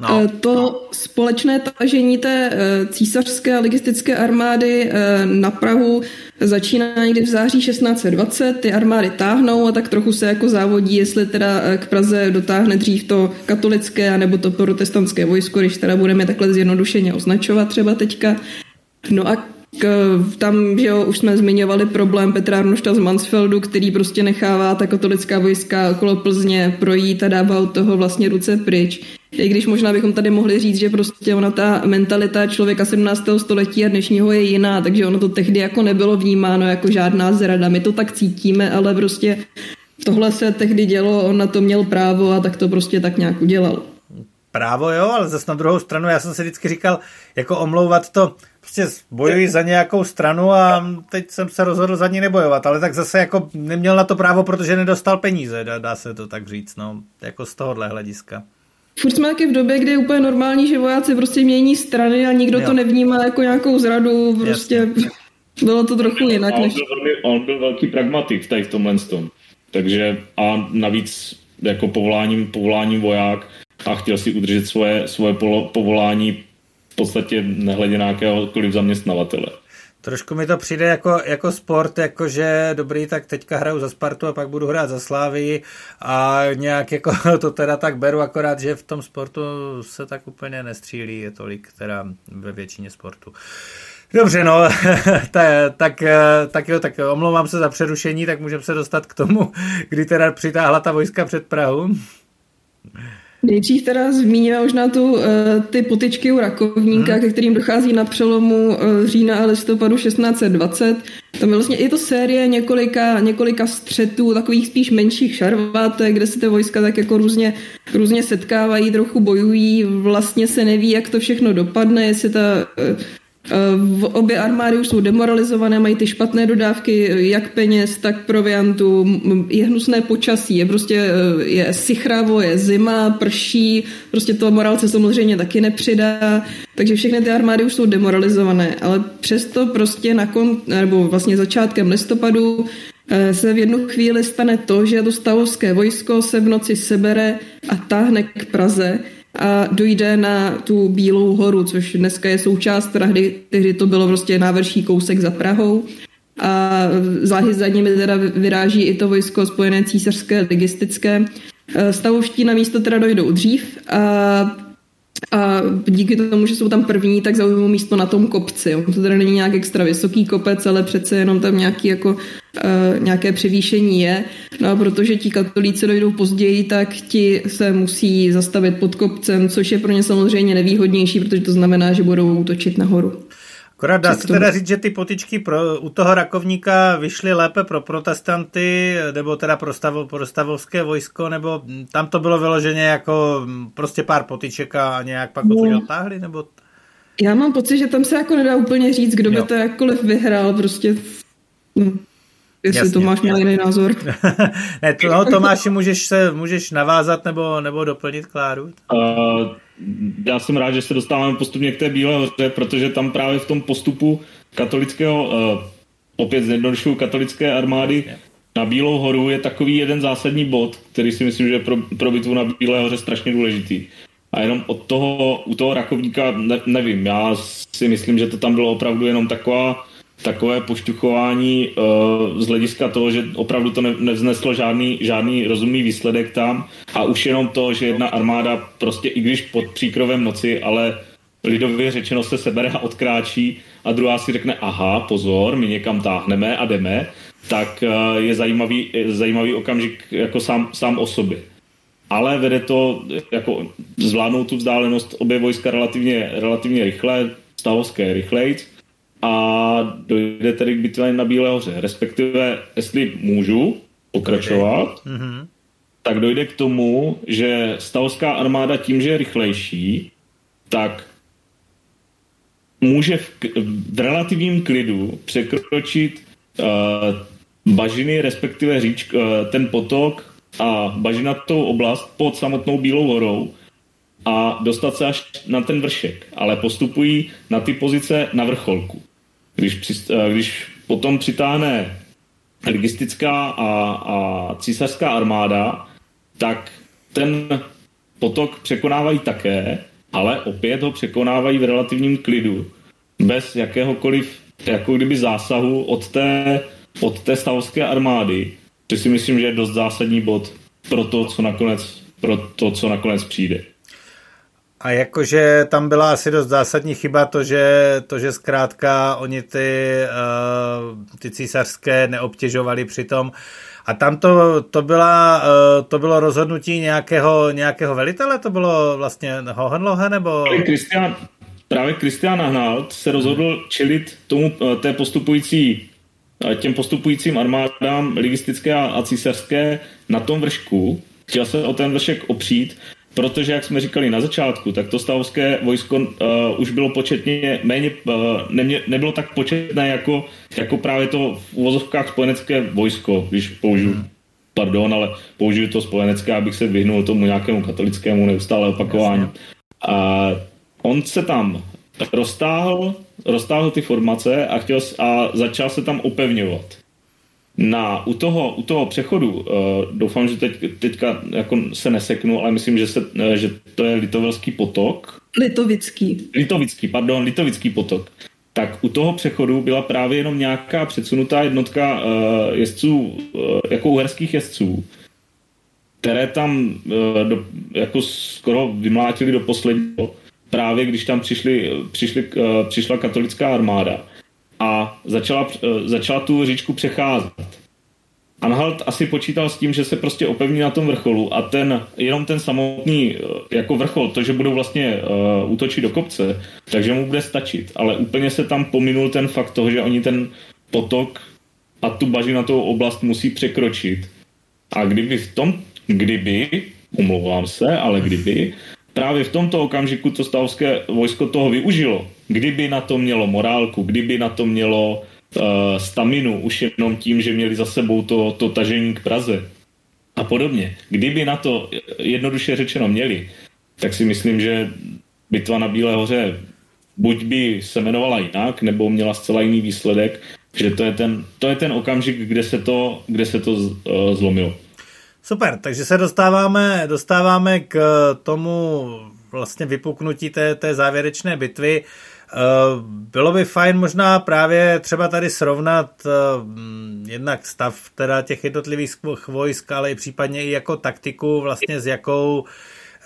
No, eh, to no. společné tažení té eh, císařské a legistické armády eh, na Prahu začíná někdy v září 1620, ty armády táhnou a tak trochu se jako závodí, jestli teda k Praze dotáhne dřív to katolické nebo to protestantské vojsko, když teda budeme takhle zjednodušeně označovat třeba teďka. No a k, tam, že jo, už jsme zmiňovali problém Petra Arnošta z Mansfeldu, který prostě nechává ta katolická vojska okolo Plzně projít a dává od toho vlastně ruce pryč. I když možná bychom tady mohli říct, že prostě ona ta mentalita člověka 17. století a dnešního je jiná, takže ono to tehdy jako nebylo vnímáno jako žádná zrada. My to tak cítíme, ale prostě tohle se tehdy dělo, on na to měl právo a tak to prostě tak nějak udělal. Právo jo, ale zase na druhou stranu já jsem si vždycky říkal, jako omlouvat to, prostě bojuji za nějakou stranu a teď jsem se rozhodl za ní nebojovat, ale tak zase jako neměl na to právo, protože nedostal peníze, dá, se to tak říct, no, jako z tohohle hlediska. Furt jsme taky v době, kdy je úplně normální, že vojáci prostě mění strany a nikdo jo. to nevnímá jako nějakou zradu, prostě Jasně. bylo to trochu jinak. On, než... byl, velmi, on byl velký pragmatik tady v tomhle tom. Takže a navíc jako povoláním, povoláním voják a chtěl si udržet svoje, svoje povolání v podstatě nehledě na jakéhokoliv zaměstnavatele. Trošku mi to přijde jako, jako sport, jakože dobrý, tak teďka hraju za Spartu a pak budu hrát za Slávii a nějak jako to teda tak beru, akorát, že v tom sportu se tak úplně nestřílí, je tolik teda ve většině sportu. Dobře, no, tak, tak, tak jo, tak omlouvám se za přerušení, tak můžeme se dostat k tomu, kdy teda přitáhla ta vojska před Prahu. Nejdřív teda zmíníme možná tu, uh, ty potičky u rakovníka, hmm. ke kterým dochází na přelomu uh, října a listopadu 1620. Tam je vlastně i to série několika, několika střetů, takových spíš menších šarvátek, kde se ty vojska tak jako různě, různě setkávají, trochu bojují, vlastně se neví, jak to všechno dopadne, jestli ta uh, v obě armády už jsou demoralizované, mají ty špatné dodávky, jak peněz, tak proviantu, je hnusné počasí, je prostě je sichravo, je zima, prší, prostě to morálce samozřejmě taky nepřidá, takže všechny ty armády už jsou demoralizované, ale přesto prostě na kon, nebo vlastně začátkem listopadu eh, se v jednu chvíli stane to, že to stavovské vojsko se v noci sebere a táhne k Praze, a dojde na tu Bílou horu, což dneska je součást Prahy, tehdy to bylo prostě návrší kousek za Prahou. A záhy za nimi teda vyráží i to vojsko spojené císařské logistické. Stavovští na místo teda dojdou dřív a a díky tomu, že jsou tam první, tak zaujmou místo na tom kopci. To teda není nějak extra vysoký kopec, ale přece jenom tam nějaký jako, uh, nějaké převýšení je. No a protože ti katolíci dojdou později, tak ti se musí zastavit pod kopcem, což je pro ně samozřejmě nevýhodnější, protože to znamená, že budou útočit nahoru. Akorát dá se teda říct, že ty potičky pro, u toho rakovníka vyšly lépe pro protestanty, nebo teda pro, stavo, pro stavovské vojsko, nebo tam to bylo vyloženě jako prostě pár potiček a nějak pak no. to dotáhli, nebo... Já mám pocit, že tam se jako nedá úplně říct, kdo jo. by to jakkoliv vyhrál, prostě... No. Jestli Jasně. Tomáš má jiný názor. ne, to, no, Tomáši, můžeš, se, můžeš navázat nebo, nebo doplnit Kláru? Uh, já jsem rád, že se dostáváme postupně k té Bílé hoře, protože tam právě v tom postupu katolického, uh, opět zjednodušuju, katolické armády na Bílou horu je takový jeden zásadní bod, který si myslím, že je pro, pro bitvu na Bílé hoře strašně důležitý. A jenom od toho, u toho rakovníka ne, nevím, já si myslím, že to tam bylo opravdu jenom taková takové poštuchování uh, z hlediska toho, že opravdu to ne, nevzneslo žádný, žádný rozumný výsledek tam a už jenom to, že jedna armáda prostě i když pod příkrovem noci, ale lidově řečeno se sebere a odkráčí a druhá si řekne aha, pozor, my někam táhneme a jdeme, tak uh, je zajímavý, zajímavý okamžik jako sám, sám o sobě. Ale vede to, jako zvládnout tu vzdálenost obě vojska relativně, relativně rychle, stavovské rychlejc, a dojde tedy k bitvě na Bílé hoře. Respektive, jestli můžu pokračovat, mm-hmm. tak dojde k tomu, že stavská armáda tím, že je rychlejší, tak může v, v relativním klidu překročit uh, bažiny, respektive říč, uh, ten potok a bažinatou oblast pod samotnou Bílou horou a dostat se až na ten vršek, ale postupují na ty pozice na vrcholku. Když, eh, když potom přitáhne logistická a, a císařská armáda, tak ten potok překonávají také, ale opět ho překonávají v relativním klidu, bez jakéhokoliv jako kdyby zásahu od té, od té stavovské armády, To si myslím, že je dost zásadní bod pro to, co nakonec, pro to, co nakonec přijde. A jakože tam byla asi dost zásadní chyba to, že, to, že zkrátka oni ty, uh, ty císařské neobtěžovali přitom. A tam to, to, byla, uh, to bylo rozhodnutí nějakého, nějakého velitele? To bylo vlastně Hohenlohe nebo... Christian, právě Christian Ahnald se rozhodl čelit tomu, uh, té postupující těm postupujícím armádám ligistické a císařské na tom vršku. Chtěl se o ten vršek opřít Protože, jak jsme říkali na začátku, tak to stavovské vojsko uh, už bylo početně méně, uh, nemě, nebylo tak početné jako, jako právě to v uvozovkách spojenecké vojsko, když použiju, pardon, ale použiju to spojenecké, abych se vyhnul tomu nějakému katolickému neustále opakování. A on se tam roztáhl, roztáhl ty formace a, chtěl, a začal se tam upevňovat na, u, toho, u toho přechodu, uh, doufám, že teď, teďka jako se neseknu, ale myslím, že, se, uh, že to je Litovelský potok. Litovický. Litovický, pardon, Litovický potok. Tak u toho přechodu byla právě jenom nějaká předsunutá jednotka uh, jezdců, uh, jako uherských jezdců, které tam uh, do, jako skoro vymlátili do posledního, právě když tam přišli, přišli, uh, přišla katolická armáda a začala, eh, začala tu říčku přecházet. Anhalt asi počítal s tím, že se prostě opevní na tom vrcholu a ten, jenom ten samotný eh, jako vrchol, to, že budou vlastně uh, útočit do kopce, takže mu bude stačit. Ale úplně se tam pominul ten fakt toho, že oni ten potok a tu bažinatou oblast musí překročit. A kdyby v tom, kdyby, umlouvám se, ale kdyby, právě v tomto okamžiku to stavovské vojsko toho využilo. Kdyby na to mělo morálku, kdyby na to mělo uh, staminu, už jenom tím, že měli za sebou to, to tažení k Praze a podobně. Kdyby na to jednoduše řečeno měli, tak si myslím, že bitva na Bílé hoře buď by se jmenovala jinak, nebo měla zcela jiný výsledek, že to je ten, to je ten okamžik, kde se to, kde se to uh, zlomilo. Super, takže se dostáváme, dostáváme k tomu vlastně vypuknutí té, té závěrečné bitvy. Eh, bylo by fajn možná právě třeba tady srovnat eh, jednak stav teda těch jednotlivých vojsk, ale i případně i jako taktiku vlastně s jakou,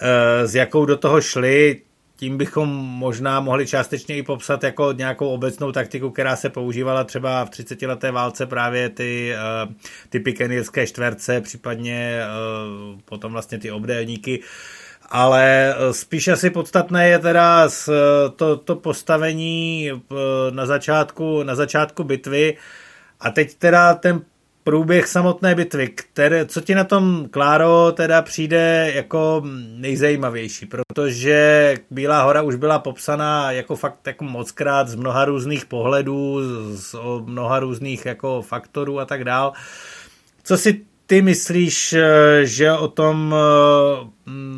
eh, s jakou do toho šli tím bychom možná mohli částečně i popsat jako nějakou obecnou taktiku, která se používala třeba v 30 leté válce právě ty, ty pikenierské čtverce, případně potom vlastně ty obdélníky. Ale eh, spíš asi podstatné je teda to, to postavení na začátku, na začátku bitvy a teď teda ten průběh samotné bitvy, které, co ti na tom, Kláro, teda přijde jako nejzajímavější, protože Bílá hora už byla popsaná jako fakt jako mockrát z mnoha různých pohledů, z mnoha různých jako faktorů a tak dál. Co si ty myslíš, že o tom eh,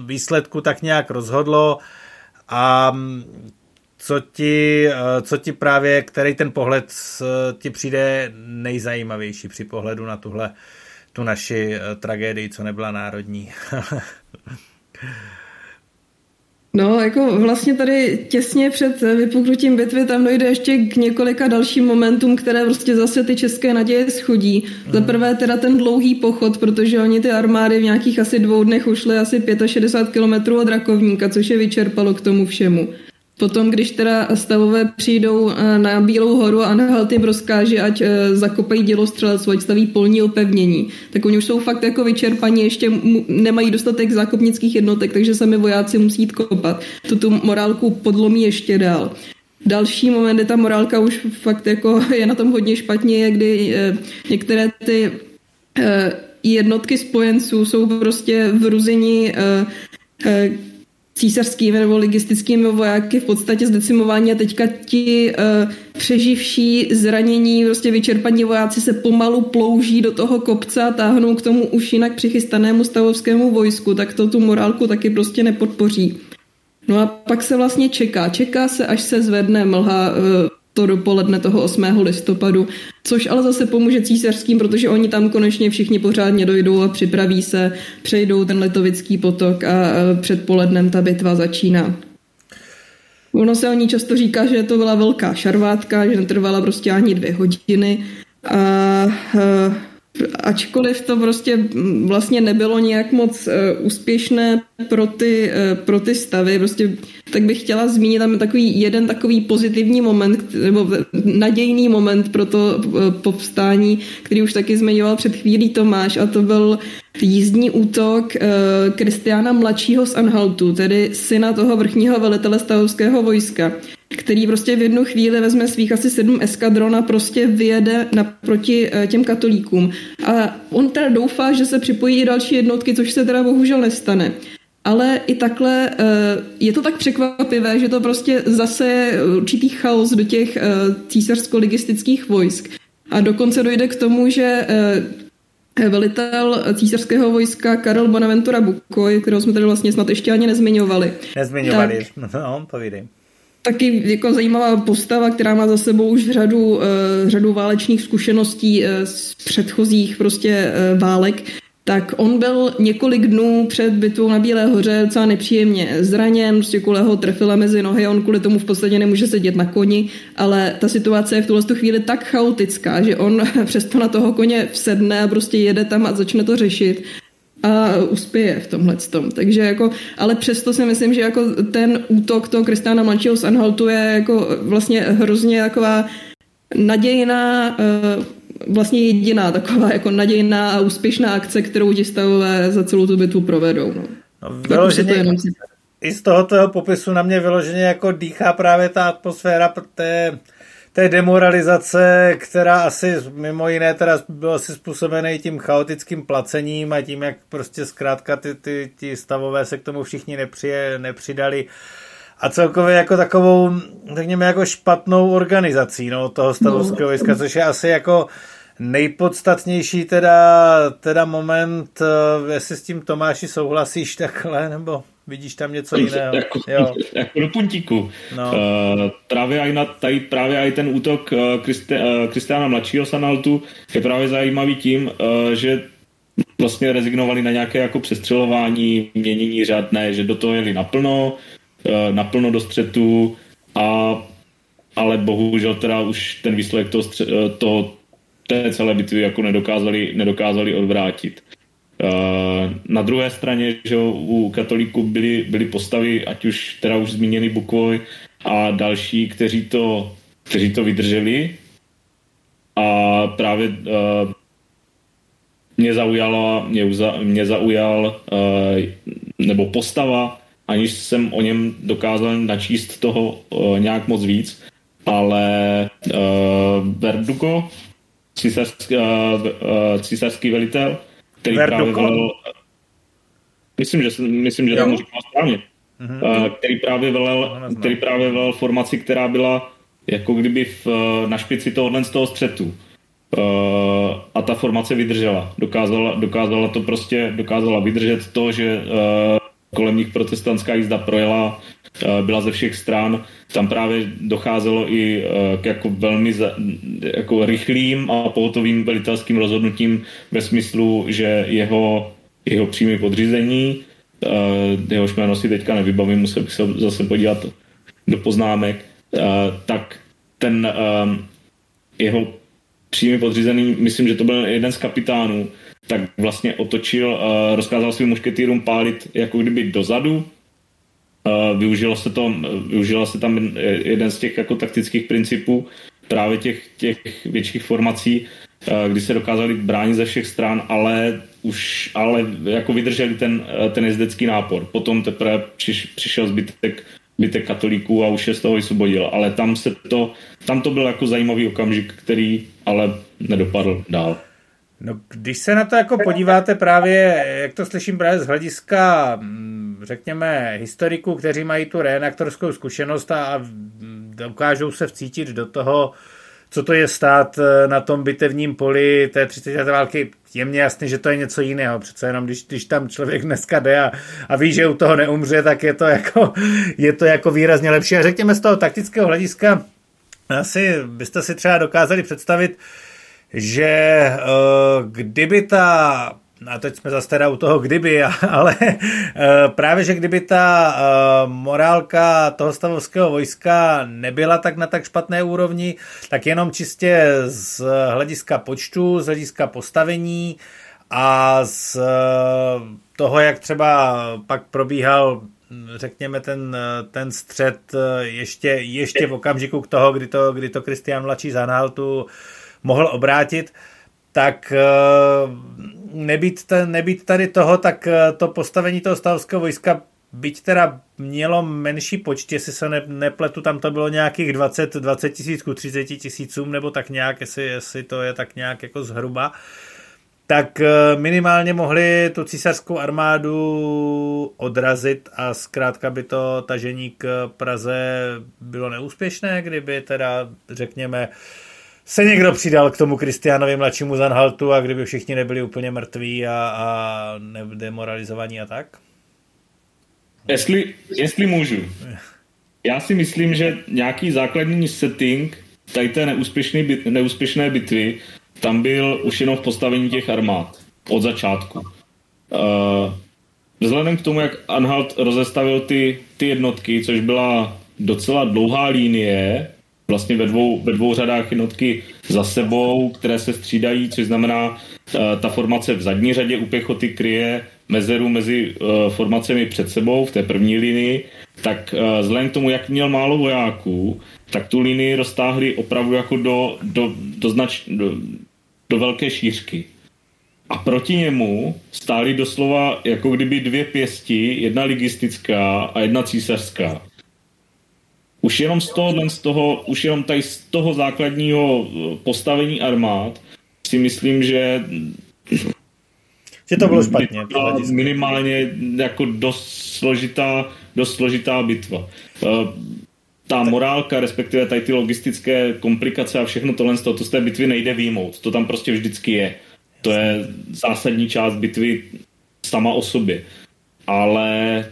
výsledku tak nějak rozhodlo a co ti, eh, co ti právě, který ten pohled ti přijde nejzajímavější při pohledu na tuhle tu naši eh, tragédii, co nebyla národní. No, jako vlastně tady těsně před vypuknutím bitvy tam dojde ještě k několika dalším momentům, které prostě zase ty české naděje schodí. Mm. Za prvé teda ten dlouhý pochod, protože oni ty armády v nějakých asi dvou dnech ušly asi 65 kilometrů od Rakovníka, což je vyčerpalo k tomu všemu. Potom, když teda stavové přijdou eh, na Bílou horu a Nahalt jim rozkáže, ať eh, zakopají dělostřelectvo, ať staví polní opevnění, tak oni už jsou fakt jako vyčerpaní, ještě nemají dostatek zákopnických jednotek, takže sami vojáci musí jít kopat. To tu morálku podlomí ještě dál. Další moment, kdy ta morálka už fakt jako je na tom hodně špatně, je kdy eh, některé ty jednotky spojenců jsou prostě v Ruzini císařskými nebo ligistickými vojáky v podstatě zdecimování a teďka ti uh, přeživší zranění, prostě vyčerpaní vojáci se pomalu plouží do toho kopce a táhnou k tomu už jinak přichystanému stavovskému vojsku, tak to tu morálku taky prostě nepodpoří. No a pak se vlastně čeká. Čeká se, až se zvedne mlha uh, to dopoledne toho 8. listopadu Což ale zase pomůže císařským, protože oni tam konečně všichni pořádně dojdou a připraví se, přejdou ten letovický potok a předpolednem ta bitva začíná. Ono se o ní často říká, že to byla velká šarvátka, že netrvala prostě ani dvě hodiny. A, a ačkoliv to prostě vlastně nebylo nějak moc uh, úspěšné pro ty, uh, pro ty stavy, prostě tak bych chtěla zmínit tam takový jeden takový pozitivní moment, nebo nadějný moment pro to uh, povstání, který už taky zmiňoval před chvílí Tomáš a to byl jízdní útok Kristiána mladšího z Anhaltu, tedy syna toho vrchního velitele stavovského vojska který prostě v jednu chvíli vezme svých asi sedm eskadron a prostě vyjede naproti eh, těm katolíkům. A on teda doufá, že se připojí i další jednotky, což se teda bohužel nestane. Ale i takhle eh, je to tak překvapivé, že to prostě zase určitý chaos do těch eh, císařsko-logistických vojsk. A dokonce dojde k tomu, že velitel císařského vojska Karel Bonaventura Bukoj, kterého jsme tady vlastně snad ještě ani nezmiňovali. Nezmiňovali, tak, no, povídej taky jako zajímavá postava, která má za sebou už řadu, uh, řadu válečných zkušeností uh, z předchozích prostě uh, válek, tak on byl několik dnů před bitvou na Bílé hoře docela nepříjemně zraněn, prostě kvůli ho trefila mezi nohy, on kvůli tomu v podstatě nemůže sedět na koni, ale ta situace je v tuhle chvíli tak chaotická, že on přesto na toho koně vsedne a prostě jede tam a začne to řešit a uspěje v tomhle tom. Takže jako, ale přesto si myslím, že jako ten útok toho Kristiana mladšího z Anhaltu je jako vlastně hrozně taková nadějná, eh, vlastně jediná taková jako nadějná a úspěšná akce, kterou ti stavové za celou tu bitvu provedou. No. No, vyloženě, jenom I z tohoto popisu na mě vyloženě jako dýchá právě ta atmosféra té té demoralizace, která asi mimo jiné teda byla asi způsobený tím chaotickým placením a tím, jak prostě zkrátka ty, ty, ty stavové se k tomu všichni nepřije, nepřidali a celkově jako takovou, řekněme, jako špatnou organizací no, toho stavovského no. vojska, což je asi jako nejpodstatnější teda, teda moment, eh, jestli s tím Tomáši souhlasíš takhle, nebo vidíš tam něco jiného. Jako, jo. jako do puntíku. No. Uh, právě aj na, tady právě aj ten útok uh, Kristiána uh, mladšího Sanaltu je právě zajímavý tím, uh, že vlastně rezignovali na nějaké jako přestřelování, měnění řádné, že do toho jeli naplno, uh, naplno do střetu a ale bohužel teda už ten výsledek toho, stře- toho té celé bitvy jako nedokázali, nedokázali odvrátit. Eh, na druhé straně, že u katolíků byly, byly postavy, ať už teda už zmíněný Bukvoj a další, kteří to, kteří to vydrželi. A právě uh, mě zaujala, mě, uza, mě zaujal uh, nebo postava, aniž jsem o něm dokázal načíst toho uh, nějak moc víc, ale uh, Verdugo, císařský, uh, uh, císařský velitel, který Verduko? právě velel, myslím, že, myslím, že tomu říkám správně, mm-hmm. který právě velel, který právě velel formaci, která byla jako kdyby v, na špici tohohle z toho střetu. Uh, a ta formace vydržela. Dokázala, dokázala to prostě, dokázala vydržet to, že uh, kolem nich protestantská jízda projela, byla ze všech stran. Tam právě docházelo i uh, k jako velmi za, jako rychlým a pohotovým velitelským rozhodnutím ve smyslu, že jeho, jeho přímý podřízení, uh, jehož jméno si teďka nevybavím, musel bych se zase podívat do poznámek, tak ten jeho přímý podřízený, myslím, že to byl jeden z kapitánů, tak vlastně otočil, rozkázal svým mušketýrům pálit jako kdyby dozadu. Využilo se, to, využila se tam jeden z těch jako taktických principů právě těch, těch větších formací, kdy se dokázali bránit ze všech stran, ale už ale jako vydrželi ten, ten jezdecký nápor. Potom teprve přiš, přišel zbytek zbytek katolíků a už je z toho vysvobodil. Ale tam se to, tam to byl jako zajímavý okamžik, který ale nedopadl dál. No, když se na to jako podíváte právě, jak to slyším právě z hlediska, mm, řekněme, historiků, kteří mají tu reenaktorskou zkušenost a dokážou se vcítit do toho, co to je stát eh, na tom bitevním poli té 30. války, je mně jasný, že to je něco jiného. Přece jenom, když, když tam člověk dneska jde a, a ví, že u toho neumře, tak je to jako, je to jako výrazně lepší. A řekněme z toho taktického hlediska, asi byste si třeba dokázali představit, že kdyby ta a teď jsme zase teda u toho kdyby, ale právě, že kdyby ta morálka toho stavovského vojska nebyla tak na tak špatné úrovni, tak jenom čistě z hlediska počtu, z hlediska postavení a z toho, jak třeba pak probíhal řekněme, ten, ten střed ještě, ještě v okamžiku k toho, kdy to, kdy to Kristian Mladší Zanhaltu mohl obrátit, tak nebýt, nebýt tady toho, tak to postavení toho stavovského vojska byť teda mělo menší počty, jestli se ne, nepletu, tam to bylo nějakých 20, 20 tisíc ku 30 tisícům, nebo tak nějak, jestli, jestli to je tak nějak jako zhruba, tak eh, minimálně mohli tu císařskou armádu odrazit a zkrátka by to tažení k Praze bylo neúspěšné, kdyby teda, řekněme, se někdo přidal k tomu Kristiánovi mladšímu Zanhaltu a kdyby všichni nebyli úplně mrtví a, a demoralizovaní a tak? Jestli, jestli můžu. Já si myslím, že nějaký základní setting tady té neúspěšné, neúspěšné bitvy tam byl už jenom v postavení těch armád od začátku. Uh, vzhledem k tomu, jak Anhalt rozestavil ty, ty jednotky, což byla docela dlouhá linie, vlastně ve dvou, ve dvou řadách jednotky za sebou, které se střídají, což znamená, uh, ta formace v zadní řadě u pěchoty kryje mezeru mezi uh, formacemi před sebou v té první linii, tak uh, vzhledem k tomu, jak měl málo vojáků, tak tu linii roztáhli opravdu jako do, do, do, znač, do, do velké šířky. A proti němu stály doslova jako kdyby dvě pěsti, jedna ligistická a jedna císařská. Už jenom z toho, z toho, už jenom tady z toho základního eh, postavení armád si myslím, že že to bylo špatně. Minimálně jako dost složitá, dost složitá bitva. Eh, ta morálka, respektive tady ty logistické komplikace a všechno tohle, to, to z té bitvy nejde výjmout. To tam prostě vždycky je. To je zásadní část bitvy sama o sobě. Ale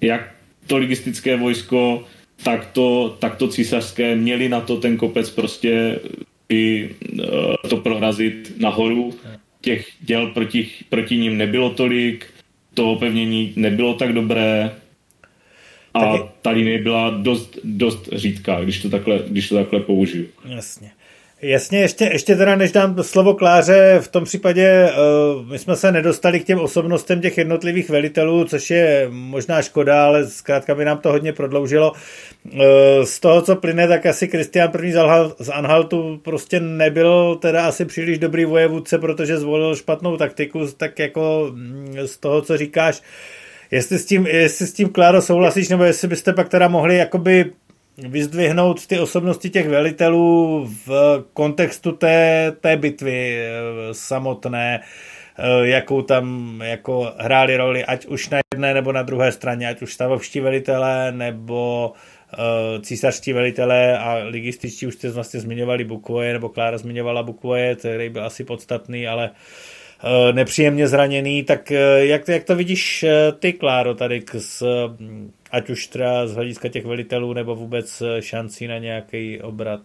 jak to logistické vojsko, tak to, tak to císařské měli na to ten kopec prostě i uh, to prorazit nahoru. Těch děl proti, proti ním nebylo tolik, to opevnění nebylo tak dobré, a ta linie byla dost, dost řídká, když to takhle, když to takhle použiju. Jasně. Jasně, ještě, ještě teda než dám slovo Kláře, v tom případě uh, my jsme se nedostali k těm osobnostem těch jednotlivých velitelů, což je možná škoda, ale zkrátka by nám to hodně prodloužilo. Uh, z toho, co plyne, tak asi Kristian první z Anhaltu prostě nebyl teda asi příliš dobrý vojevůdce, protože zvolil špatnou taktiku, tak jako mm, z toho, co říkáš, Jestli s tím, jestli s tím Kláro souhlasíš, nebo jestli byste pak teda mohli jakoby vyzdvihnout ty osobnosti těch velitelů v kontextu té, té bitvy eh, samotné, eh, jakou tam jako hráli roli, ať už na jedné nebo na druhé straně, ať už stavovští velitelé nebo uh, císařští velitelé a ligističtí už jste vlastně zmiňovali Bukvoje, nebo Klára zmiňovala Bukvoje, který byl asi podstatný, ale Eh, nepříjemně zraněný, tak eh, jak, jak to vidíš eh, ty, Kláro, tady s, ať už třeba z hlediska těch velitelů nebo vůbec šancí na nějaký obrat?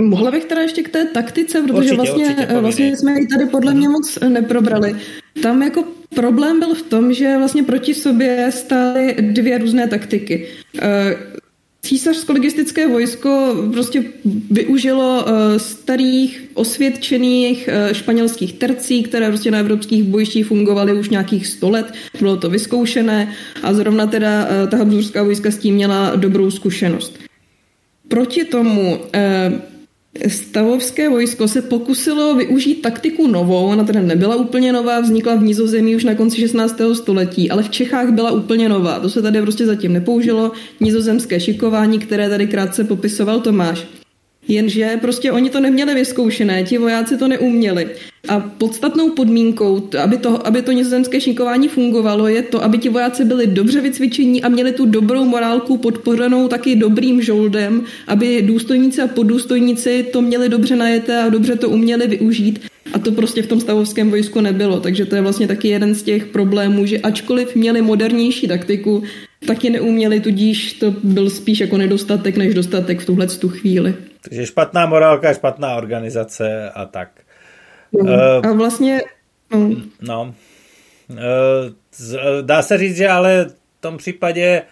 Mohla bych teda ještě k té taktice, protože určitě, vlastně, určitě vlastně jsme ji tady podle mě moc neprobrali. Tam jako problém byl v tom, že vlastně proti sobě stály dvě různé taktiky. Císařsko-logistické vojsko prostě využilo uh, starých osvědčených uh, španělských tercí, které prostě na evropských bojištích fungovaly už nějakých sto let, bylo to vyzkoušené a zrovna teda uh, ta habsburská vojska s tím měla dobrou zkušenost. Proti tomu Stavovské vojsko se pokusilo využít taktiku novou, ona teda nebyla úplně nová, vznikla v Nizozemí už na konci 16. století, ale v Čechách byla úplně nová. To se tady prostě zatím nepoužilo. Nizozemské šikování, které tady krátce popisoval Tomáš. Jenže prostě oni to neměli vyzkoušené, ti vojáci to neuměli. A podstatnou podmínkou, aby to, aby to nizozemské šinkování fungovalo, je to, aby ti vojáci byli dobře vycvičení a měli tu dobrou morálku podpořenou taky dobrým žoldem, aby důstojníci a poddůstojníci to měli dobře najeté a dobře to uměli využít. A to prostě v tom stavovském vojsku nebylo. Takže to je vlastně taky jeden z těch problémů, že ačkoliv měli modernější taktiku, taky neuměli, tudíž to byl spíš jako nedostatek než dostatek v tuhle tu chvíli. Takže špatná morálka, špatná organizace a tak. No, uh, a vlastně... No. no. Uh, dá se říct, že ale v tom případě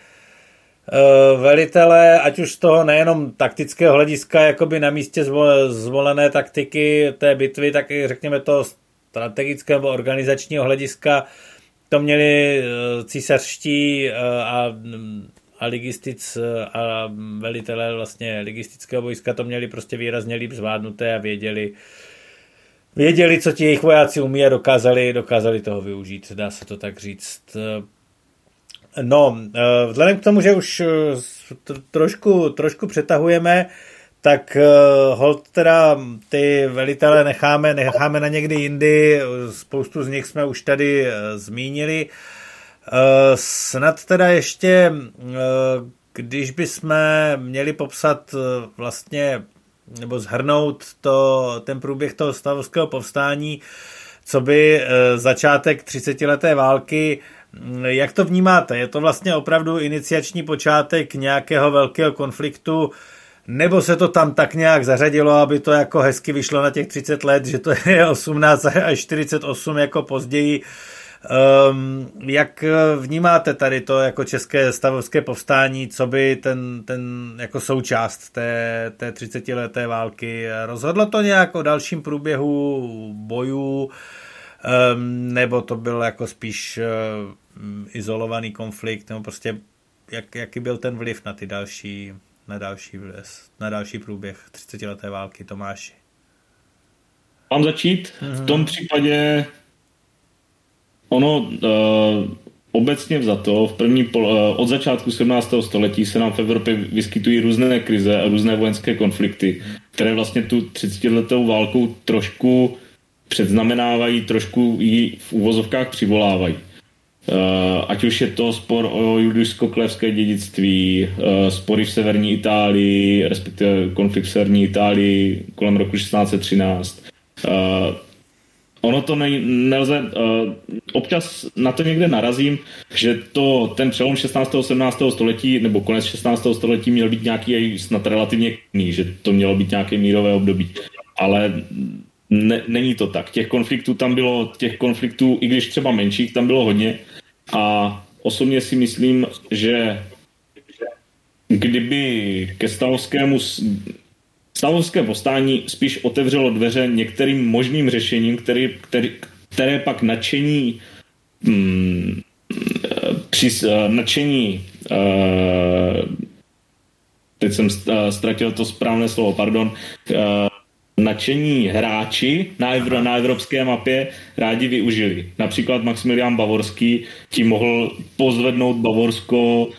uh, velitelé, ať už z toho nejenom taktického hlediska, jakoby na místě zvolené taktiky té bitvy, tak i řekněme to strategického nebo organizačního hlediska, to měli císařští a a ligistic a velitelé vlastně ligistického vojska to měli prostě výrazně líp zvládnuté a věděli, věděli, co ti jejich vojáci umí a dokázali, dokázali toho využít, dá se to tak říct. No, vzhledem k tomu, že už trošku, trošku přetahujeme, tak hold teda ty velitele necháme, necháme na někdy jindy, spoustu z nich jsme už tady zmínili. Eh, snad teda ještě, eh, když bychom měli popsat eh, vlastně nebo zhrnout to, ten průběh toho stavovského povstání, co by začátek 30-leté války, mm, jak to vnímáte? Je to vlastně opravdu iniciační počátek nějakého velkého konfliktu, nebo se to tam tak nějak zařadilo, aby to jako hezky vyšlo na těch 30 let, že to je 18 až 48 jako později, Um, jak vnímáte tady to jako české stavovské povstání, co by ten, ten jako součást té, té 30 leté války? Rozhodlo to nějak o dalším průběhu bojů, um, nebo to byl jako spíš um, izolovaný konflikt, nebo prostě jak, jaký byl ten vliv na ty další, na další, na další průběh 30 leté války, Tomáši? Mám začít? V tom případě Ono uh, obecně vzato, v první pol, uh, od začátku 17. století se nám v Evropě vyskytují různé krize a různé vojenské konflikty, které vlastně tu 30-letou válku trošku předznamenávají, trošku ji v úvozovkách přivolávají. Uh, ať už je to spor o judisko-klevské dědictví, uh, spory v severní Itálii, respektive konflikt v severní Itálii kolem roku 1613, uh, ono to ne, nelze, uh, občas na to někde narazím, že to ten přelom 16. 17. století nebo konec 16. století měl být nějaký snad relativně kný, že to mělo být nějaké mírové období. Ale ne, není to tak. Těch konfliktů tam bylo, těch konfliktů, i když třeba menších, tam bylo hodně. A osobně si myslím, že kdyby ke stavovskému Stavovské povstání spíš otevřelo dveře některým možným řešením, který, který, které pak nadšení hmm, při uh, nadšení uh, teď jsem ztratil to správné slovo, pardon, uh, nadšení hráči na, evro, na evropské mapě rádi využili. Například Maximilian Bavorský tím mohl pozvednout Bavorsko uh,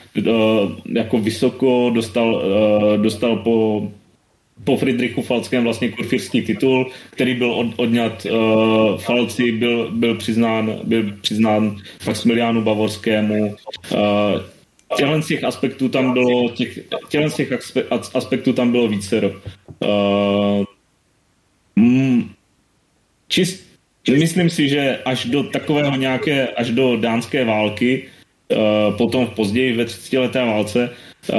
jako vysoko, dostal, uh, dostal po po Friedrichu Falckém vlastně kurfírský titul, který byl od, odňat uh, Falci, byl, byl, přiznán, byl přiznán Maximiliánu Bavorskému. Uh, těchto těch aspektů tam bylo, těch, těch aspektů tam bylo více. Uh, mm, čist, myslím si, že až do takového nějaké, až do dánské války, uh, potom v později ve 30 leté válce, uh,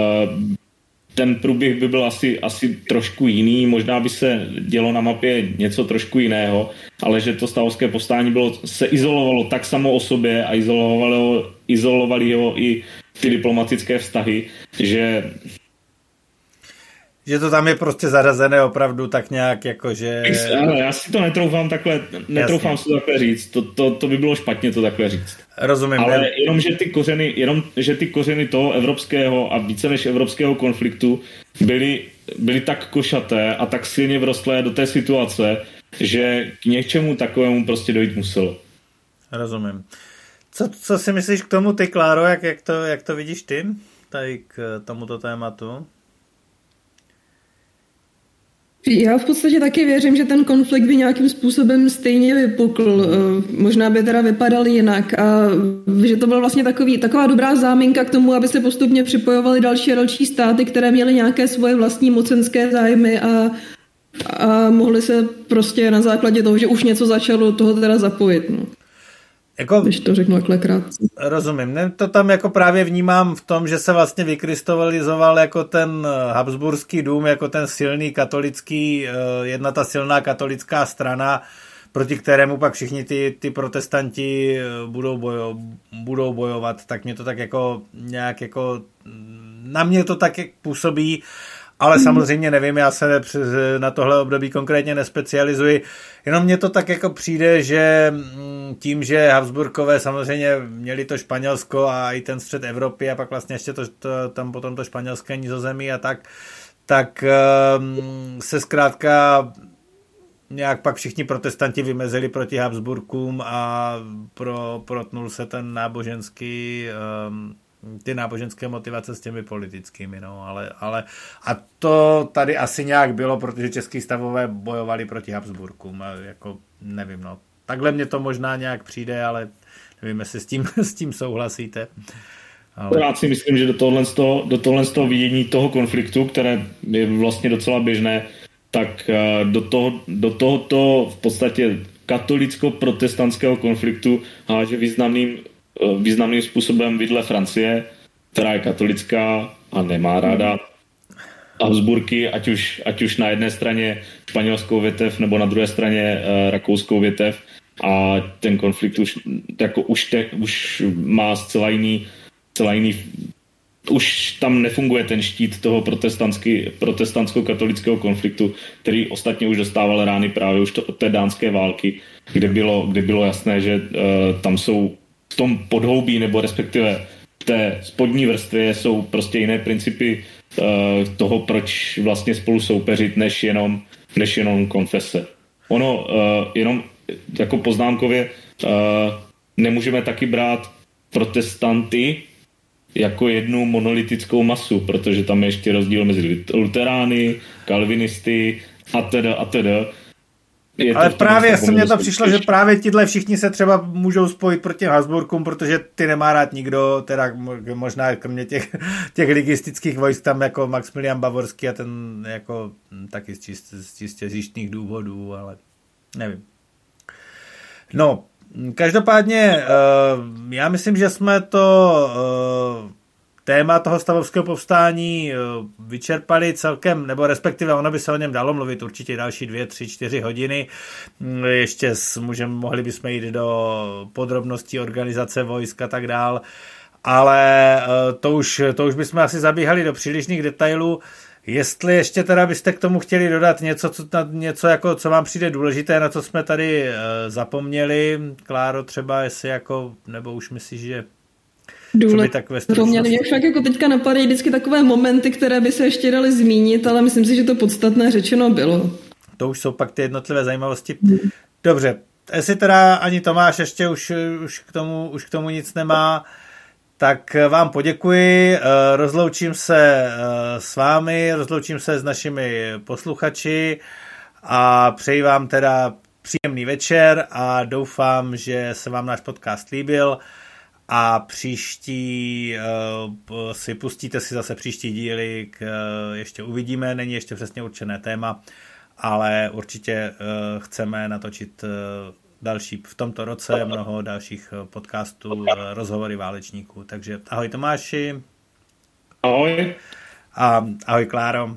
ten průběh by byl asi, asi trošku jiný, možná by se dělo na mapě něco trošku jiného, ale že to stavovské povstání bylo, se izolovalo tak samo o sobě a izolovalo, izolovali ho i ty diplomatické vztahy, že že to tam je prostě zarazené opravdu tak nějak jako, že... Ano, já si to netroufám takhle, netroufám Jasně. si to takhle říct, to, to, to by bylo špatně to takhle říct. Rozumím. Ale ne? jenom, že ty kořeny, jenom, že ty kořeny toho evropského a více než evropského konfliktu byly, byly tak košaté a tak silně vrostlé do té situace, že k něčemu takovému prostě dojít muselo. Rozumím. Co, co si myslíš k tomu ty, Kláro, jak, jak, to, jak to vidíš ty, tady k tomuto tématu? Já v podstatě taky věřím, že ten konflikt by nějakým způsobem stejně vypukl. Eh, možná by teda vypadal jinak a že to byla vlastně takový, taková dobrá záminka k tomu, aby se postupně připojovaly další a další státy, které měly nějaké svoje vlastní mocenské zájmy a, a mohly se prostě na základě toho, že už něco začalo, toho teda zapojit. No. Jako, když to řeknu takhle krátce. Rozumím. Ne, to tam jako právě vnímám v tom, že se vlastně vykrystalizoval jako ten eh, Habsburský dům, jako ten silný katolický, eh, jedna ta silná katolická strana, proti kterému pak všichni ty, ty protestanti eh, budou, bojo, budou bojovat, tak mě to tak jako nějak jako mm, na mě to tak působí ale samozřejmě nevím, já se na tohle období konkrétně nespecializuji, jenom mně to tak jako přijde, že mm, tím, že Habsburkové samozřejmě měli to Španělsko a i ten střed Evropy a pak vlastně ještě to, to tam potom to španělské nizozemí a tak, tak um, se zkrátka nějak pak všichni protestanti vymezili proti Habsburkům a pro, protnul se ten náboženský um, ty náboženské motivace s těmi politickými, no, ale, ale a to tady asi nějak bylo, protože český stavové bojovali proti Habsburkům, jako nevím, no, takhle mě to možná nějak přijde, ale nevím, jestli s tím, s tím souhlasíte. Ale... Já si myslím, že do tohle, do tohle toho vidění toho konfliktu, které je vlastně docela běžné, tak eh, do, toho, do tohoto v podstatě katolicko-protestantského konfliktu háže významným významným způsobem vidle Francie, která je katolická a nemá ráda Habsburky, ať už, ať už na jedné straně španělskou větev nebo na druhé straně uh, rakouskou větev. A ten konflikt už, jako už, te, už má zcela jiný, zcela jiný už tam nefunguje ten štít toho protestantsko-katolického konfliktu, který ostatně už dostával rány právě už to, od té dánské války, kde bylo, kde bylo jasné, že uh, tam jsou v tom podhoubí nebo respektive v té spodní vrstvě jsou prostě jiné principy uh, toho, proč vlastně spolu soupeřit, než jenom, než jenom konfese. Ono uh, jenom jako poznámkově uh, nemůžeme taky brát protestanty jako jednu monolitickou masu, protože tam je ještě rozdíl mezi luterány, kalvinisty a teda a teda. Je Ale právě se mně to přišlo, že právě tihle všichni se třeba můžou spojit proti Habsburkům, protože ty nemá rád nikdo, teda možná kromě těch, těch ligistických vojsk tam jako Maximilian Bavorský a ten jako hm, taky z čistě, z čistě zjištných důvodů, ale nevím. No, každopádně eh, já myslím, že jsme to eh, téma toho stavovského povstání eh, vyčerpali celkem, nebo respektive ono by se o něm dalo mluvit určitě další dvě, tři, čtyři hodiny. Mm, ještě můžeme, mohli bychom jít do podrobností organizace vojsk a tak dál, ale eh, to už, to už bychom asi zabíhali do přílišných detailů. Jestli ještě teda byste k tomu chtěli dodat něco, co, něco jako, co vám přijde důležité, na co jsme tady uh, zapomněli, Kláro třeba, jestli jako, nebo už myslíš, že důležité. Mě, mě však jako teďka napadají vždycky takové momenty, které by se ještě daly zmínit, ale myslím si, že to podstatné řečeno bylo. To už jsou pak ty jednotlivé zajímavosti. Hmm. Dobře, jestli teda ani Tomáš ještě už, už, k tomu, už k tomu nic nemá, tak vám poděkuji, eh, rozloučím se eh, s vámi, rozloučím se s našimi posluchači a přeji vám teda příjemný večer a doufám, že se vám náš podcast líbil a příští uh, si pustíte si zase příští díly, k, uh, ještě uvidíme, není ještě přesně určené téma, ale určitě uh, chceme natočit uh, další v tomto roce mnoho dalších podcastů, uh, rozhovory válečníků. Takže ahoj Tomáši. Ahoj. A ahoj Kláro.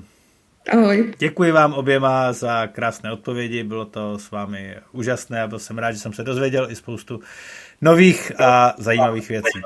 Ahoj. Děkuji vám oběma za krásné odpovědi, bylo to s vámi úžasné a byl jsem rád, že jsem se dozvěděl i spoustu nových a zajímavých věcí.